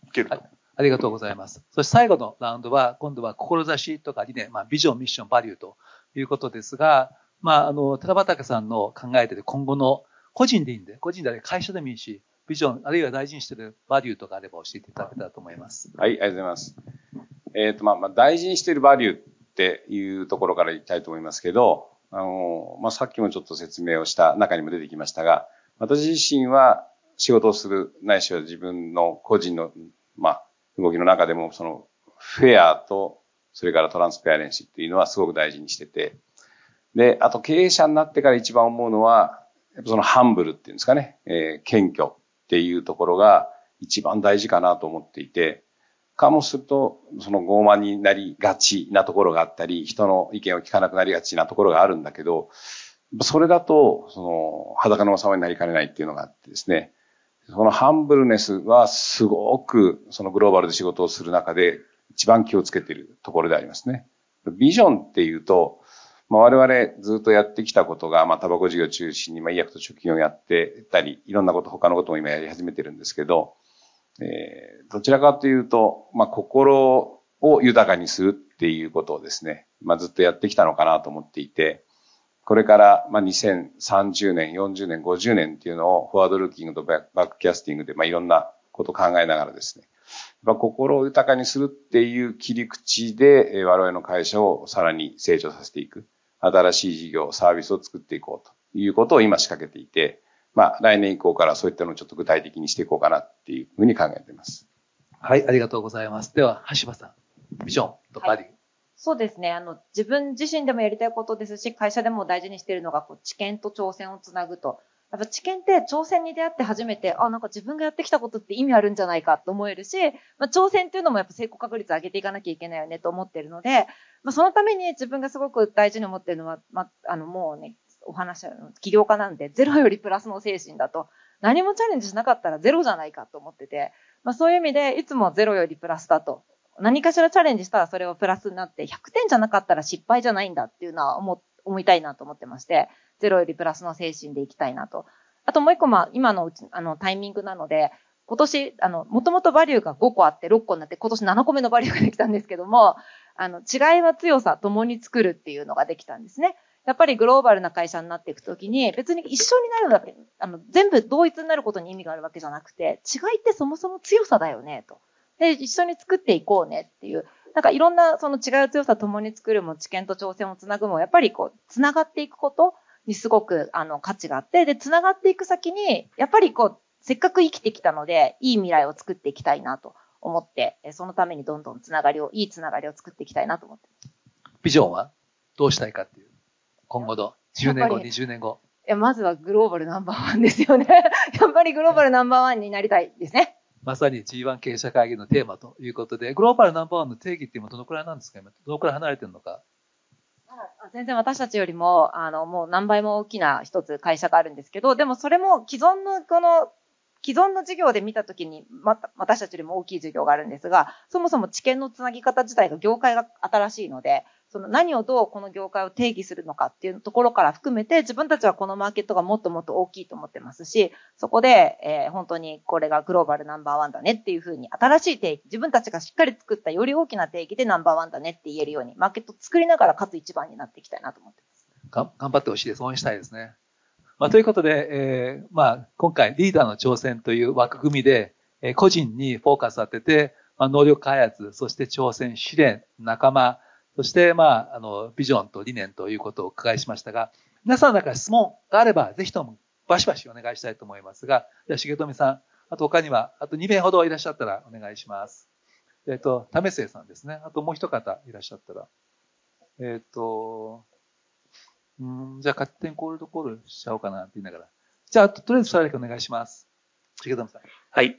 いけると。ありがとうございます。そして最後のラウンドは、今度は志とか理念、まあ、ビジョン、ミッション、バリューということですが、まあ、あの、寺畑さんの考えている今後の個人でいいんで、個人であれ会社でもいいし、ビジョン、あるいは大事にしているバリューとかあれば教えていただけたらと思います。はい、ありがとうございます。えっ、ー、と、まあ、ま、大事にしているバリューっていうところからいきたいと思いますけど、あの、まあ、さっきもちょっと説明をした中にも出てきましたが、私自身は仕事をする、ないしは自分の個人の、まあ、動きの中でも、その、フェアと、それからトランスペアレンシーっていうのはすごく大事にしてて、で、あと経営者になってから一番思うのは、やっぱそのハンブルっていうんですかね、えー、謙虚っていうところが一番大事かなと思っていて、かもすると、その傲慢になりがちなところがあったり、人の意見を聞かなくなりがちなところがあるんだけど、それだと、その、裸の王様になりかねないっていうのがあってですね、そのハンブルネスはすごく、そのグローバルで仕事をする中で一番気をつけているところでありますね。ビジョンっていうと、まあ、我々ずっとやってきたことが、まあ、タバコ事業中心に、まあ、医薬と貯金をやってたり、いろんなこと、他のことも今やり始めてるんですけど、えー、どちらかというと、まあ、心を豊かにするっていうことをですね、まあ、ずっとやってきたのかなと思っていて、これから、まあ、2030年、40年、50年っていうのを、フォワードルーキングとバックキャスティングで、まあ、いろんなことを考えながらですね、まあ、心を豊かにするっていう切り口で、え我々の会社をさらに成長させていく。新しい事業、サービスを作っていこうということを今仕掛けていて、まあ、来年以降からそういったのをちょっと具体的にしていこうかなっていうふうに考えています。はい、ありがとうございます。では、橋場さん、ビジョンとバディ。そうですね。あの、自分自身でもやりたいことですし、会社でも大事にしているのが、こう、知見と挑戦をつなぐと。やっぱ知見って挑戦に出会って初めて、あ、なんか自分がやってきたことって意味あるんじゃないかと思えるし、まあ、挑戦っていうのもやっぱ成功確率上げていかなきゃいけないよねと思ってるので、まあ、そのために自分がすごく大事に思ってるのは、まあ、あの、もうね、お話は、起業家なんで、ゼロよりプラスの精神だと。何もチャレンジしなかったらゼロじゃないかと思ってて、まあ、そういう意味で、いつもゼロよりプラスだと。何かしらチャレンジしたらそれはプラスになって、100点じゃなかったら失敗じゃないんだっていうのは思、思いたいなと思ってまして、ゼロよりプラスの精神でいきたいなと。あともう一個、まあ、今のうち、あの、タイミングなので、今年、あの、もともとバリューが5個あって6個になって、今年7個目のバリューができたんですけども、あの、違いは強さ、共に作るっていうのができたんですね。やっぱりグローバルな会社になっていくときに、別に一緒になるだけ、あの、全部同一になることに意味があるわけじゃなくて、違いってそもそも強さだよね、と。で、一緒に作っていこうねっていう。なんかいろんなその違いを強さ共に作るも知見と挑戦をつなぐも、やっぱりこう、つながっていくことにすごくあの価値があって、で、つながっていく先に、やっぱりこう、せっかく生きてきたので、いい未来を作っていきたいなと思って、そのためにどんどんつながりを、いいつながりを作っていきたいなと思って。ビジョンは？どうしたいかっていう。今後の10年後、やっぱり20年後。え、まずはグローバルナンバーワンですよね。やっぱりグローバルナンバーワンになりたいですね。まさに G1 経営者会議のテーマということで、グローバルナンバーワンの定義って今どのくらいなんですか？今どのくらい離れてるのか。あ全然私たちよりも、あの、もう何倍も大きな一つ会社があるんですけど、でもそれも既存のこの、既存の事業で見たときに、また、私たちよりも大きい事業があるんですが、そもそも知見のつなぎ方自体が業界が新しいので、その何をどうこの業界を定義するのかっていうところから含めて、自分たちはこのマーケットがもっともっと大きいと思ってますし、そこで、えー本当にこれがグローバルナンバーワンだねっていうふうに、新しい定義、自分たちがしっかり作ったより大きな定義でナンバーワンだねって言えるように、マーケット作りながらかつ一番になっていきたいなと思ってます。頑張ってほしいです。応援したいですね。まあ、ということで、えーまあ、今回リーダーの挑戦という枠組みで、えー個人にフォーカス当てて、まあ、能力開発、そして挑戦、試練、仲間、そして、まあ、あの、ビジョンと理念ということをお伺いしましたが、皆さんの中で質問があれば、ぜひともバシバシお願いしたいと思いますが、じゃあ、重富さん、あと他には、あと2名ほどいらっしゃったらお願いします。えっ、と、為末さんですね。あともう一方いらっしゃったら。えっ、と、うん、じゃあ勝手にコールドコールしちゃおうかなって言いながら。じゃあ、ととりあえず二人だけお願いします。重富さん。はい。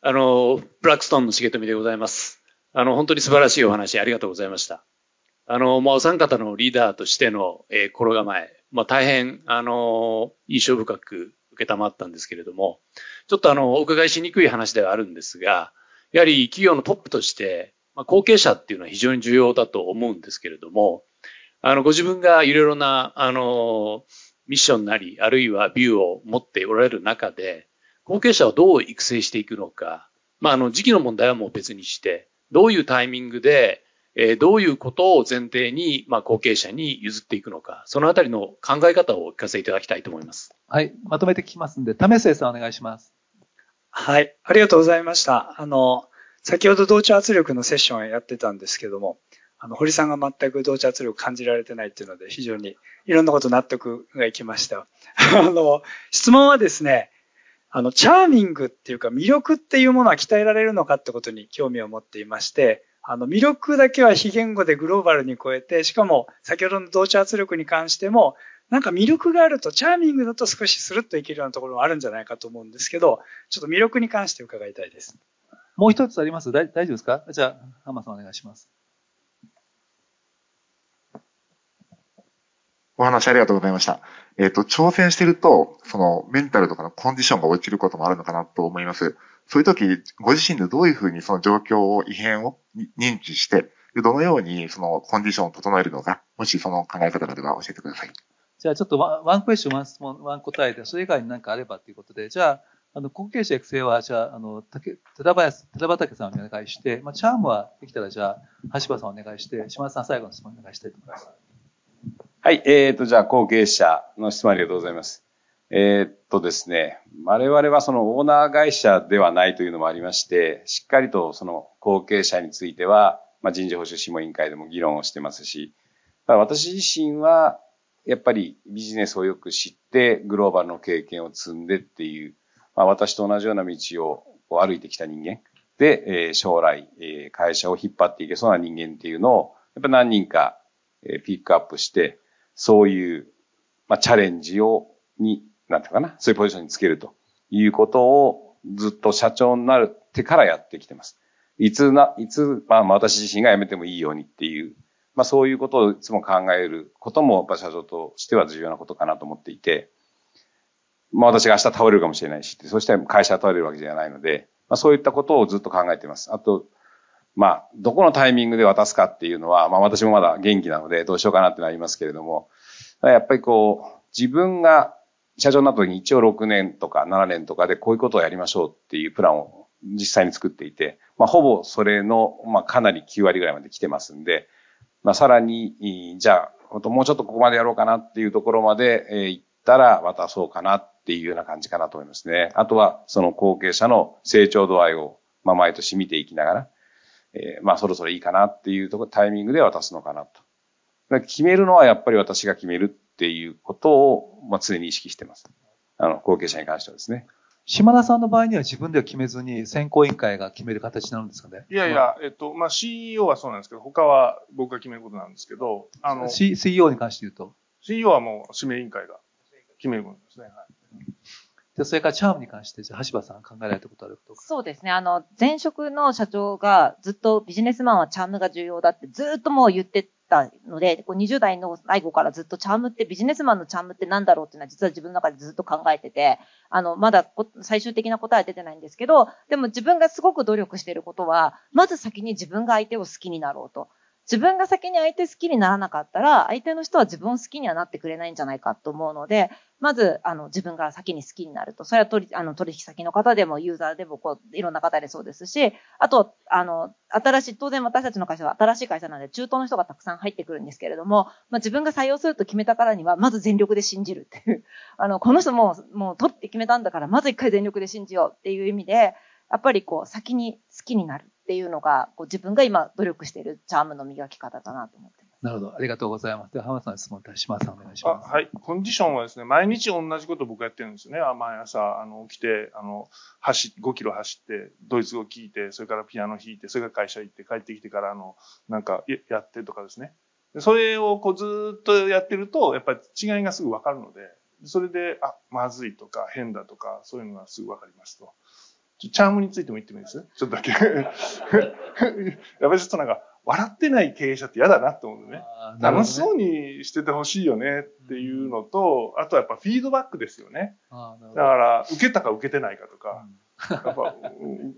あの、ブラックストーンの重富でございます。あの、本当に素晴らしいお話ありがとうございました。あの、まあ、お三方のリーダーとしての、えー心構え、まあ、大変、あの、印象深く受けたまったんですけれども、ちょっとあの、お伺いしにくい話ではあるんですが、やはり企業のトップとして、まあ、後継者っていうのは非常に重要だと思うんですけれども、あの、ご自分がいろいろな、あの、ミッションなり、あるいはビューを持っておられる中で、後継者をどう育成していくのか、まあ、あの、時期の問題はもう別にして、どういうタイミングで、えーどういうことを前提に、まあ、後継者に譲っていくのか、そのあたりの考え方をお聞かせいただきたいと思います。はい。まとめて聞きますんで、為末さんお願いします。はい。ありがとうございました。あの、先ほど同調圧力のセッションをやってたんですけども、あの、堀さんが全く同調圧力感じられてないっていうので、非常にいろんなこと納得がいきました。あの、質問はですね、あの、チャーミングっていうか魅力っていうものは鍛えられるのかってことに興味を持っていまして、あの、魅力だけは非言語でグローバルに超えて、しかも先ほどの同調圧力に関しても、なんか魅力があると、チャーミングだと少しスルッといけるようなところがあるんじゃないかと思うんですけど、ちょっと魅力に関して伺いたいです。もう一つあります？大大丈夫ですか？じゃあ、浜さんお願いします。お話ありがとうございました。えっ、と、挑戦してると、そのメンタルとかのコンディションが落ちることもあるのかなと思います。そういう時、ご自身でどういうふうにその状況を、異変をに認知して、でどのようにそのコンディションを整えるのか、もしその考え方があれば教えてください。じゃあちょっとワンワンクエスチョン、ワン質問、ワン答えで、それ以外に何かあればということで、じゃあ、あの、後継者育成は、じゃあ、あの、竹寺林、寺畑さんにお願いして、まあ、チャームはできたら、じゃあ、橋場さんお願いして、島田さん最後の質問お願いしたいと思います。はい、えっ、ー、と、じゃあ、後継者の質問ありがとうございます。えっとですね、我々はそのオーナー会社ではないというのもありまして、しっかりとその後継者については、まあ、人事報酬諮問委員会でも議論をしてますし、私自身は、やっぱりビジネスをよく知って、グローバルの経験を積んでっていう、まあ、私と同じような道を歩いてきた人間。で、えー、将来、えー、会社を引っ張っていけそうな人間っていうのを、やっぱ何人か、え、ピックアップして、そういう、まあ、チャレンジを、に、なんていうかな、そういうポジションにつけるということをずっと社長になるってからやってきてます。いつな、いつ、まあ私自身が辞めてもいいようにっていう、まあそういうことをいつも考えることも、やっぱ社長としては重要なことかなと思っていて、まあ私が明日倒れるかもしれないし、そして会社は倒れるわけじゃないので、まあそういったことをずっと考えています。あと、まあ、どこのタイミングで渡すかっていうのは、まあ私もまだ元気なのでどうしようかなってなりますけれども、やっぱりこう、自分が社長になった時に一応6年とか7年とかでこういうことをやりましょうっていうプランを実際に作っていて、まあ、ほぼそれの、まあ、かなり9割ぐらいまで来てますんで、まあ、さらに、じゃあ、もうちょっとここまでやろうかなっていうところまで、えー、行ったら渡そうかなっていうような感じかなと思いますね。あとは、その後継者の成長度合いを、まあ、毎年見ていきながら、えー、まあ、そろそろいいかなっていうところ、タイミングで渡すのかなと。決めるのはやっぱり私が決めるっていうことを、まあ、常に意識してます。あの、後継者に関してはですね。島田さんの場合には自分では決めずに選考委員会が決める形になるんですかねいやいや、えっと、まあ、CEO はそうなんですけど、他は僕が決めることなんですけど、あの、C、CEO に関して言うと ?CEO はもう指名委員会が決めることですね。はい。で、それからチャームに関して、じゃあ、橋場さん考えられたことあることそうですね。あの、前職の社長がずっとビジネスマンはチャームが重要だってずっともう言ってたので、こう20代の最後からずっとチャームってビジネスマンのチャームってなんだろうっていうのは実は自分の中でずっと考えてて、あの、まだ最終的な答えは出てないんですけど、でも自分がすごく努力していることは、まず先に自分が相手を好きになろうと。自分が先に相手好きにならなかったら、相手の人は自分を好きにはなってくれないんじゃないかと思うので、まず、あの、自分が先に好きになると。それは取り、あの、取引先の方でも、ユーザーでも、こう、いろんな方でそうですし、あと、あの、新しい、当然私たちの会社は新しい会社なので、中東の人がたくさん入ってくるんですけれども、まあ、自分が採用すると決めたからには、まず全力で信じるっていう。あの、この人も、もう取って決めたんだから、まず一回全力で信じようっていう意味で、やっぱりこう、先に好きになるっていうのが、こう自分が今努力しているチャームの磨き方だなと思ってます。なるほど。ありがとうございます。では、浜田さん質問、島さんお願いします。はい。コンディションはですね、毎日同じこと僕やってるんですよね。毎朝、あの、起きて、あの、走、5キロ走って、ドイツ語聞いて、それからピアノ弾いて、それから会社行って帰ってきてから、あの、なんか、やってとかですね。それをこうずっとやってると、やっぱり違いがすぐわかるので、それで、あ、まずいとか変だとか、そういうのがすぐわかりますと。チャームについても言ってもいいです？ちょっとだけ。やっぱりちょっとなんか、笑ってない経営者って嫌だなって思うのね。楽しそうにしててほしいよねっていうのと、あとはやっぱフィードバックですよね。だから、受けたか受けてないかとか、やっぱ、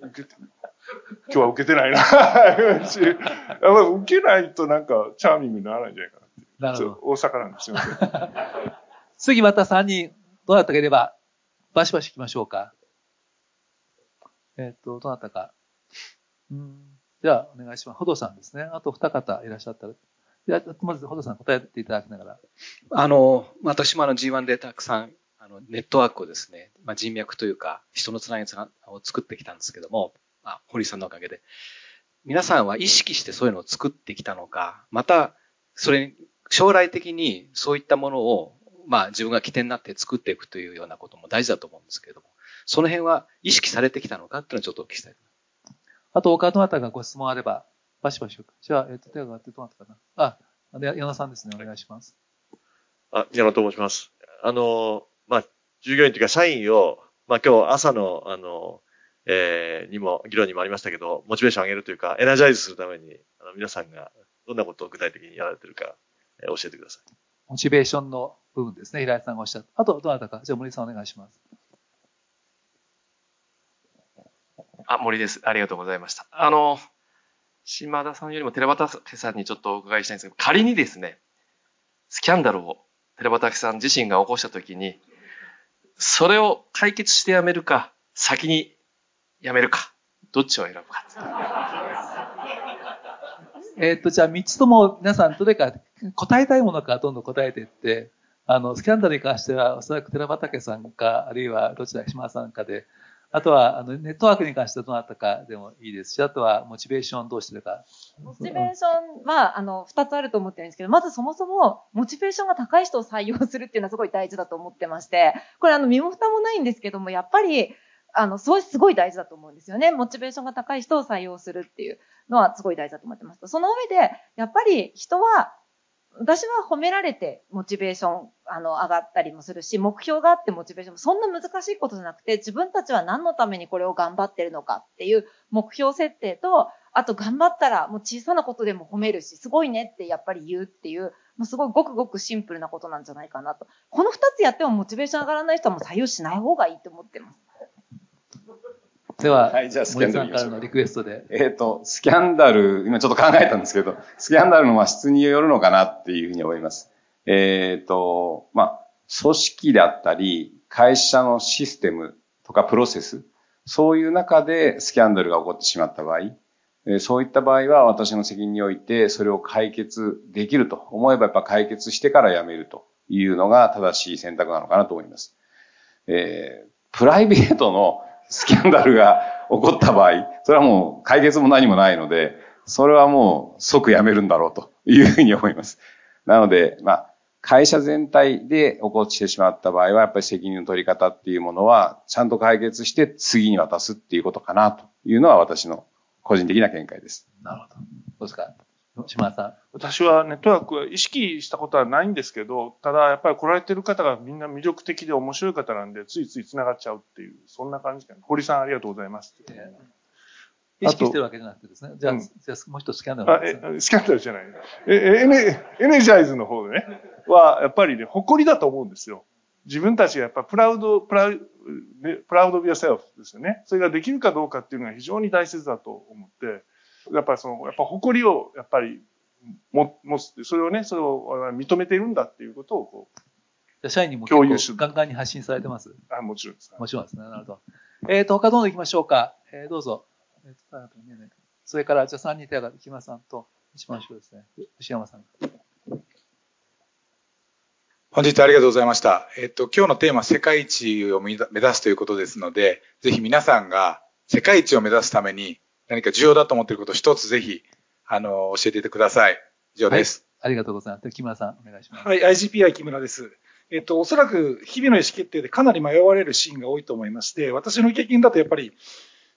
受けて、今日は受けてないな。やっぱ受けないとなんかチャーミングにならないんじゃないかなっていう。なるほど。大阪なんですよ。次また3人、どうなったければ、バシバシ行きましょうか。えっ、ー、と、どなたか。うん。じゃあ、お願いします。ほどさんですね。あと二方いらっしゃったら。じゃあ、まず、ほどさん答えていただきながら。あの、私もあの G1 でたくさん、あの、ネットワークをですね、まあ、人脈というか、人のつなぎを作ってきたんですけども、まあ、堀さんのおかげで。皆さんは意識してそういうのを作ってきたのか、また、それに、将来的にそういったものを、まあ自分が起点になって作っていくというようなことも大事だと思うんですけれども、その辺は意識されてきたのかっていうのをちょっとお聞きしたい。あと、他の方がご質問あれば、バシバシじゃあ、えっ、と、手が上がってどうなったかな。あ、矢野さんですね。お願いします。あ、矢野と申します。あの、まあ、従業員というか社員を、まあ、今日朝の、あの、えー、にも、議論にもありましたけど、モチベーション上げるというか、エナジャイズするために、あの皆さんがどんなことを具体的にやられてるか、えー、教えてください。モチベーションの部分ですね。平井さんがおっしゃった。あと、どなたか。じゃあ、森さんお願いします。あ、森です。ありがとうございました。あの、島田さんよりも寺畑さんにちょっとお伺いしたいんですけど、仮にですね、スキャンダルを寺畑さん自身が起こしたときに、それを解決してやめるか、先にやめるか、どっちを選ぶか。えっ、と、じゃあ3つとも皆さんどれか答えたいものかどんどん答えていって、あの、スキャンダルに関しては、おそらく寺畑さんか、あるいはどちら島田さんかで、あとは、あの、ネットワークに関してはどなったかでもいいですし、あとは、モチベーションどうしてるか。モチベーションは、あの、二つあると思ってるんですけど、まずそもそも、モチベーションが高い人を採用するっていうのはすごい大事だと思ってまして、これあの、身も蓋もないんですけども、やっぱり、あの、そうすごい大事だと思うんですよね。モチベーションが高い人を採用するっていうのはすごい大事だと思ってます。その上で、やっぱり人は私は褒められてモチベーション、あの、上がったりもするし、目標があってモチベーションもそんな難しいことじゃなくて、自分たちは何のためにこれを頑張ってるのかっていう目標設定と、あと頑張ったらもう小さなことでも褒めるし、すごいねってやっぱり言うっていう、もうすごいごくごくシンプルなことなんじゃないかなと。この二つやってもモチベーション上がらない人はもう採用しない方がいいと思ってます。では、はい、じゃあスキャンダル。からのリクエストで。えっ、ー、と、スキャンダル、今ちょっと考えたんですけど、スキャンダルの質によるのかなっていうふうに思います。えっ、ー、と、まあ、組織だったり、会社のシステムとかプロセス、そういう中でスキャンダルが起こってしまった場合、そういった場合は私の責任においてそれを解決できると思えばやっぱ解決してからやめるというのが正しい選択なのかなと思います。えー、プライベートのスキャンダルが起こった場合、それはもう解決も何もないので、それはもう即やめるんだろうというふうに思います。なので、まあ、会社全体で起こってしまった場合は、やっぱり責任の取り方っていうものは、ちゃんと解決して次に渡すっていうことかなというのは私の個人的な見解です。なるほど。どうですか？島田さん。私はネットワークは意識したことはないんですけど、ただやっぱり来られてる方がみんな魅力的で面白い方なんで、ついつい繋がっちゃうっていう、そんな感じかな。堀さんありがとうございます。意識してるわけじゃなくてですね。じゃあ、うん、じゃあもう一つスキャンダル、ね、スキャンダルじゃない。え、エネ、エネジャイズの方でね、は、やっぱりね、誇りだと思うんですよ。自分たちがやっぱプラウド、プラウ、プラウドビアセルフですよね。それができるかどうかっていうのが非常に大切だと思って、やっぱりその、やっぱ誇りを、やっぱり、も、持つそれをね、それを認めているんだっていうことを、こう。社員にも共有しガンガンに発信されてますあ、もちろんです。もちろんですね。なるほど。えっ、ー、と、他どんどん行きましょうか。えー、どうぞ。それから、じゃあ3人手が木村さんと、一番後ろですね。牛山さん。本日ありがとうございました。えっと、今日のテーマ、世界一を目指すということですので、ぜひ皆さんが世界一を目指すために何か重要だと思っていることを一つぜひ、あの、教えていてください。以上です。はい、ありがとうございます。木村さん、お願いします。はい、IGPI 木村です。えっと、おそらく日々の意思決定でかなり迷われるシーンが多いと思いまして、私の経験だとやっぱり、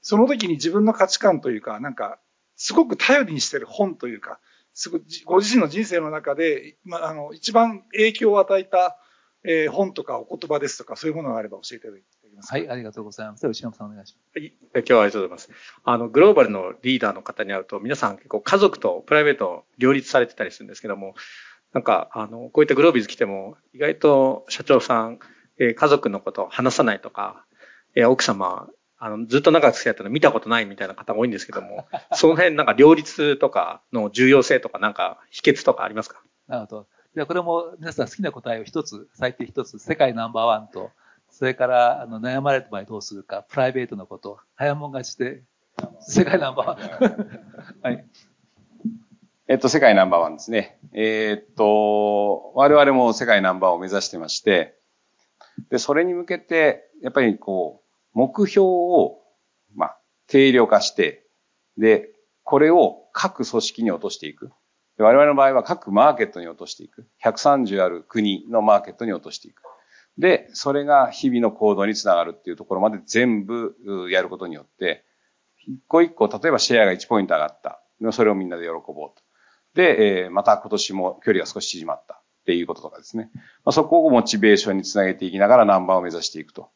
その時に自分の価値観というか、なんか、すごく頼りにしてる本というか、すごご自身の人生の中で、まあ、あの、一番影響を与えた、えー、本とかお言葉ですとか、そういうものがあれば教えていただきます。はい、ありがとうございます。内山さんお願いします。はい、今日はありがとうございます。あの、グローバルのリーダーの方に会うと、皆さん結構家族とプライベートを両立されてたりするんですけども、なんか、あの、こういったグロービズ来ても、意外と社長さん、えー、家族のことを話さないとか、えー、奥様、あの、ずっと長く付き合ったの見たことないみたいな方が多いんですけども、その辺なんか両立とかの重要性とかなんか秘訣とかありますか？なるほど。じゃあこれも皆さん好きな答えを一つ、最低一つ、世界ナンバーワンと、それからあの悩まれた場合どうするか、プライベートのこと、早もん勝ちで、世界ナンバーワン。はい。えっと、世界ナンバーワンですね。えー、っと、我々も世界ナンバーワンを目指してまして、で、それに向けて、やっぱりこう、目標を、まあ、定量化して、で、これを各組織に落としていく。我々の場合は各マーケットに落としていく。130ある国のマーケットに落としていく。で、それが日々の行動につながるっていうところまで全部やることによって、一個一個、例えばシェアが1ポイント上がった。それをみんなで喜ぼうと。で、えまた今年も距離が少し縮まったっていうこととかですね。まあ、そこをモチベーションにつなげていきながらナンバーを目指していくと。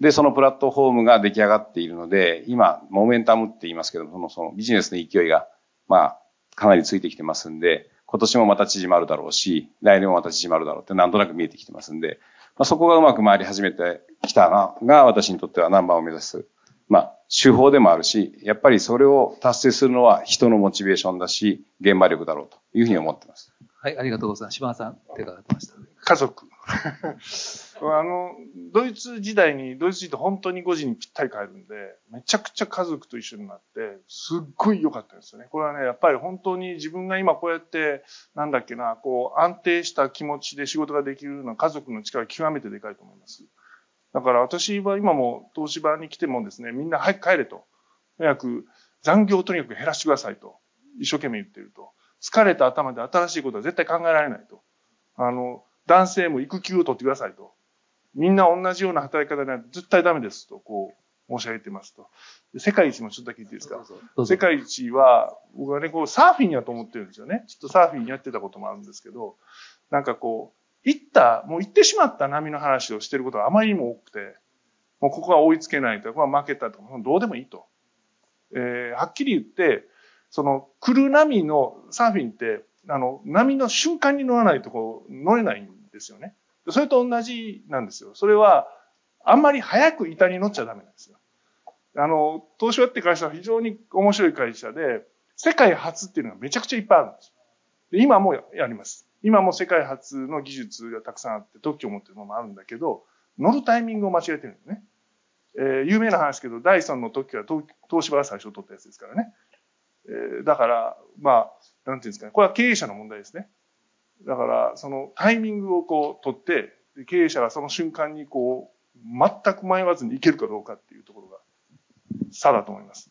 で、そのプラットフォームが出来上がっているので、今、モメンタムって言いますけどその、そのビジネスの勢いが、まあ、かなりついてきてますんで、今年もまた縮まるだろうし、来年もまた縮まるだろうってなんとなく見えてきてますんで、まあ、そこがうまく回り始めてきたな、が私にとってはナンバーを目指す、まあ、手法でもあるし、やっぱりそれを達成するのは人のモチベーションだし、現場力だろうというふうに思ってます。はい、ありがとうございます。島田さん、手が挙がってました。家族。あの、ドイツ時代に、ドイツ人って本当に5時にぴったり帰るんで、めちゃくちゃ家族と一緒になって、すっごい良かったですよね。これはね、やっぱり本当に自分が今こうやって、なんだっけな、こう、安定した気持ちで仕事ができるのは家族の力極めてでかいと思います。だから私は今も東芝に来てもですね、みんな早く帰れと。早く残業をとにかく減らしてくださいと。一生懸命言ってると。疲れた頭で新しいことは絶対考えられないと。あの、男性も育休を取ってくださいと。みんな同じような働き方では絶対ダメですと、こう、申し上げてますと。世界一もちょっとだけ言っていいですか？世界一は、僕はね、こう、サーフィンやと思ってるんですよね。ちょっとサーフィンやってたこともあるんですけど、なんかこう、行った、もう行ってしまった波の話をしてることがあまりにも多くて、もうここは追いつけないとここは負けたとか、どうでもいいと。えー、はっきり言って、その、来る波のサーフィンって、あの、波の瞬間に乗らないとこう、乗れないんですよね。それと同じなんですよ。それは、あんまり早く板に乗っちゃダメなんですよ。あの、東証って会社は非常に面白い会社で、世界初っていうのがめちゃくちゃいっぱいあるんです。で今もやります。今も世界初の技術がたくさんあって特許を持ってるものもあるんだけど、乗るタイミングを間違えてるんですね。えー、有名な話ですけど、ダイソンの特許は東芝が最初取ったやつですからね。えー、だから、まあ、なんていうんですかね。これは経営者の問題ですね。だから、そのタイミングをこう取って、経営者がその瞬間にこう、全く迷わずにいけるかどうかっていうところが、差だと思います。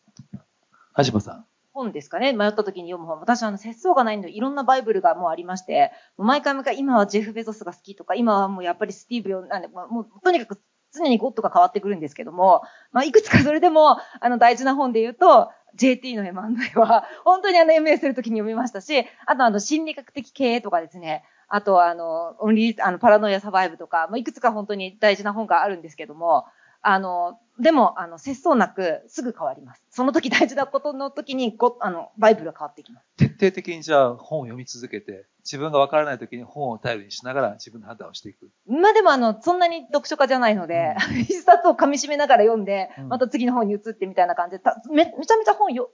橋場さん。本ですかね、迷った時に読む本。私はあの、節操がないので、いろんなバイブルがもうありまして、毎回毎回今はジェフ・ベゾスが好きとか、今はもうやっぱりスティーブよ、なんで、もうとにかく常にゴッドが変わってくるんですけども、まあ、いくつかそれでも、あの、大事な本で言うと、JT の M&A は、本当にあの MA するときに読みましたし、あとあの、心理学的経営とかですね、あとあの、オンリー、あの、パラノイアサバイブとか、まあ、いくつか本当に大事な本があるんですけども、あの、でも、あの、節操なくすぐ変わります。その時大事なことの時にご、あの、バイブルが変わってきます。徹底的にじゃあ本を読み続けて、自分がわからない時に本を頼りにしながら自分の判断をしていく。まあでもあの、そんなに読書家じゃないので、うん、一冊を噛み締めながら読んで、また次の本に移ってみたいな感じで、めめちゃめちゃ本よ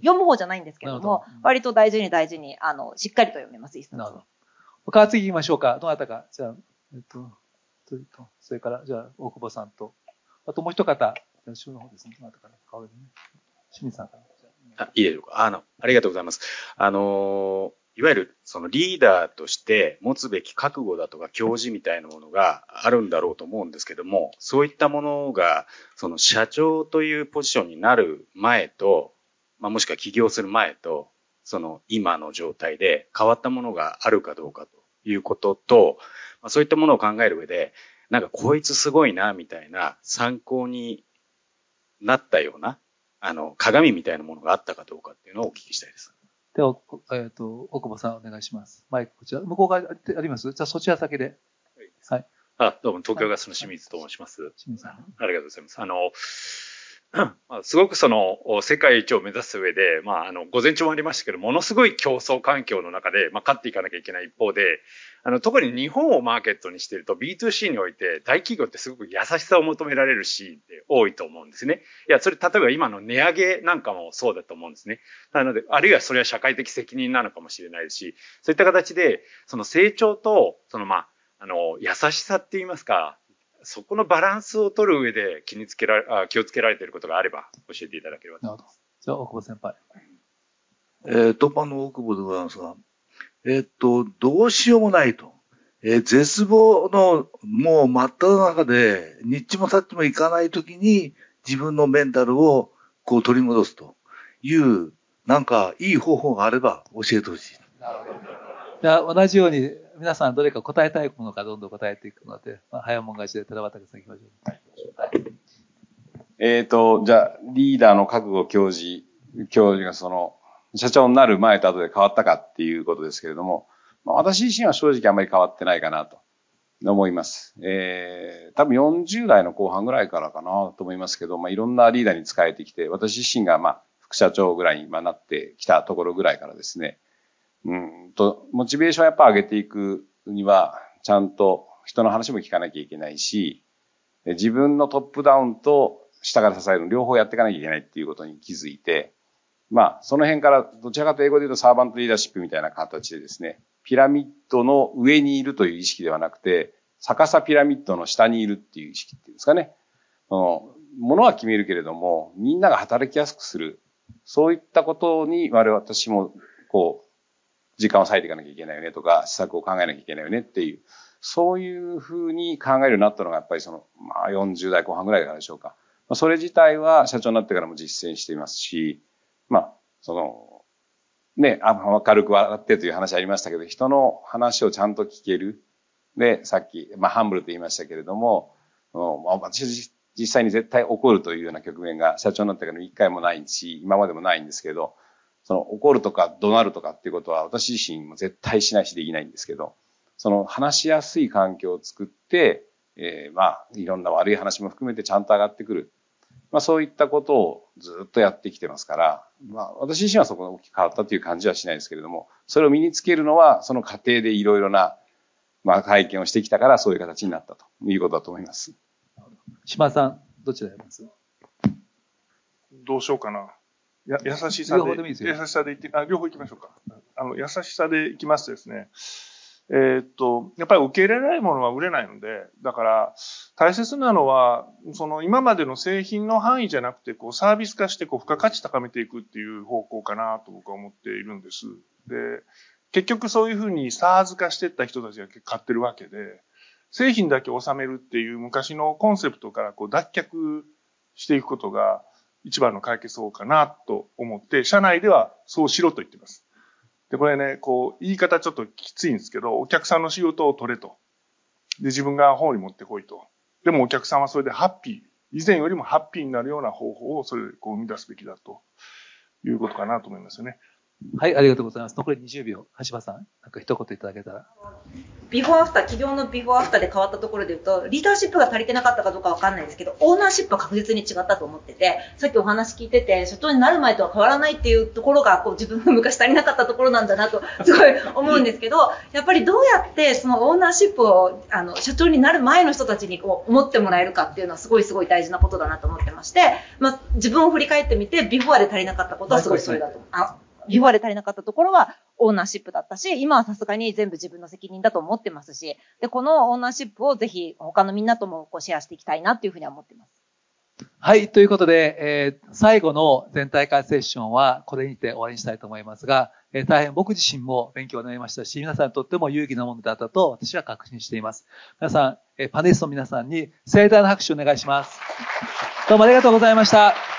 読む方じゃないんですけども、どうん、割と大事に大事に、あの、しっかりと読めます、一冊。なるほど。他は次行きましょうか。どなたか。じゃあ、えっと、それから、じゃあ、大久保さんと。あともう一方、後ろの方ですね。どなたか顔でね。清水さんから。あ、いいでしょうか。あの、ありがとうございます。あのいわゆるそのリーダーとして持つべき覚悟だとか教示みたいなものがあるんだろうと思うんですけども、そういったものがその社長というポジションになる前と、まあ、もしくは起業する前と、その今の状態で変わったものがあるかどうかということと、まあ、そういったものを考える上で、なんかこいつすごいなみたいな参考になったような、あの、鏡みたいなものがあったかどうかっていうのをお聞きしたいです。では、えっ、ー、と、奥保さんお願いします。マイクこちら。向こう側あります？じゃあそちら先で。はい。あ、どうも、東京ガスの清水と申します。清水さん。ありがとうございます。あの、まあ、すごくその世界一を目指す上で、まあ、あの午前中もありましたけどものすごい競争環境の中で、まあ、勝っていかなきゃいけない一方であの特に日本をマーケットにしていると B2C において大企業ってすごく優しさを求められるシーンって多いと思うんですね。いやそれ例えば今の値上げなんかもそうだと思うんですね。なのであるいはそれは社会的責任なのかもしれないしそういった形でその成長とそのまああの優しさって言いますかそこのバランスを取る上で気につけられ、あ気をつけられていることがあれば教えていただければなるほど。じゃあ、大久保先輩。えー、トパの大久保でございますが、えー、っと、どうしようもないと。えー、絶望のもう真っ只中で、日ちもさっちもいかないときに自分のメンタルをこう取り戻すという、なんかいい方法があれば教えてほしい。なるほど。じゃあ、同じように皆さんどれか答えたいものかどんどん答えていくので、まあ、早もん勝ちで寺畑さん行きましょう。はい、えっ、ー、と、じゃあ、リーダーの覚悟教授、教授がその、社長になる前と後で変わったかっていうことですけれども、まあ、私自身は正直あんまり変わってないかなと思います。えー、多分40代の後半ぐらいからかなと思いますけど、まあ、いろんなリーダーに仕えてきて、私自身がまあ、副社長ぐらいになってきたところぐらいからですね、うんと、モチベーションやっぱ上げていくには、ちゃんと人の話も聞かなきゃいけないし、自分のトップダウンと下から支えるの両方やっていかなきゃいけないっていうことに気づいて、まあ、その辺から、どちらかと英語で言うとサーバントリーダーシップみたいな形でですね、ピラミッドの上にいるという意識ではなくて、逆さピラミッドの下にいるっていう意識っていうんですかね。その、ものは決めるけれども、みんなが働きやすくする。そういったことに我々私も、こう、時間を割いていかなきゃいけないよねとか、施策を考えなきゃいけないよねっていう、そういうふうに考えるようになったのが、やっぱりその、まあ40代後半ぐらいからでしょうか。まあ、それ自体は社長になってからも実践していますし、まあ、その、ね、あ明るく笑ってという話ありましたけど、人の話をちゃんと聞ける。で、さっき、まあ、ハンブルと言いましたけれども、まあ、私実際に絶対怒るというような局面が社長になってから一回もないし、今までもないんですけど、その怒るとか怒鳴るとかっていうことは私自身も絶対しないしできないんですけど、その話しやすい環境を作って、えー、まあ、いろんな悪い話も含めてちゃんと上がってくる。まあそういったことをずっとやってきてますから、まあ私自身はそこが大きく変わったという感じはしないですけれども、それを身につけるのはその過程でいろいろな、まあ体験をしてきたからそういう形になったということだと思います。島田さん、どちらやります？どうしようかな。や、優しさで、で優しさでいって、あ、両方行きましょうか。あの、優しさでいきますとですね、えー、っと、やっぱり受け入れられないものは売れないので、だから、大切なのは、その今までの製品の範囲じゃなくて、こう、サービス化して、こう、付加価値高めていくっていう方向かなと僕は思っているんです。で、結局そういうふうに SARS 化していった人たちが買ってるわけで、製品だけ収めるっていう昔のコンセプトからこう脱却していくことが一番の解決法かなと思って、社内ではそうしろと言ってます。で、これね、こう、言い方ちょっときついんですけど、お客さんの仕事を取れと。で、自分の方に持ってこいと。でもお客さんはそれでハッピー。以前よりもハッピーになるような方法をそれでこう生み出すべきだということかなと思いますよね。はい、ありがとうございます。残り20秒。橋場さん、なんか一言いただけたら。ビフォーアフター、企業のビフォーアフターで変わったところで言うと、リーダーシップが足りてなかったかどうかわかんないですけど、オーナーシップは確実に違ったと思ってて、さっきお話聞いてて、社長になる前とは変わらないっていうところが、こう自分が昔足りなかったところなんだなと、すごい思うんですけど、やっぱりどうやってそのオーナーシップを、あの、社長になる前の人たちにこう思ってもらえるかっていうのはすごいすごい大事なことだなと思ってまして、まあ、自分を振り返ってみて、ビフォーで足りなかったことはすごいそれだと思う。あビフォーで足りなかったところはオーナーシップだったし、今はさすがに全部自分の責任だと思ってますし、で、このオーナーシップをぜひ他のみんなともこうシェアしていきたいなっていうふうには思ってます。はい。ということで、えー、最後の全体会セッションはこれにて終わりにしたいと思いますが、えー、大変僕自身も勉強になりましたし、皆さんにとっても有意義なものだったと私は確信しています。皆さん、えー、パネリストの皆さんに盛大な拍手をお願いします。どうもありがとうございました。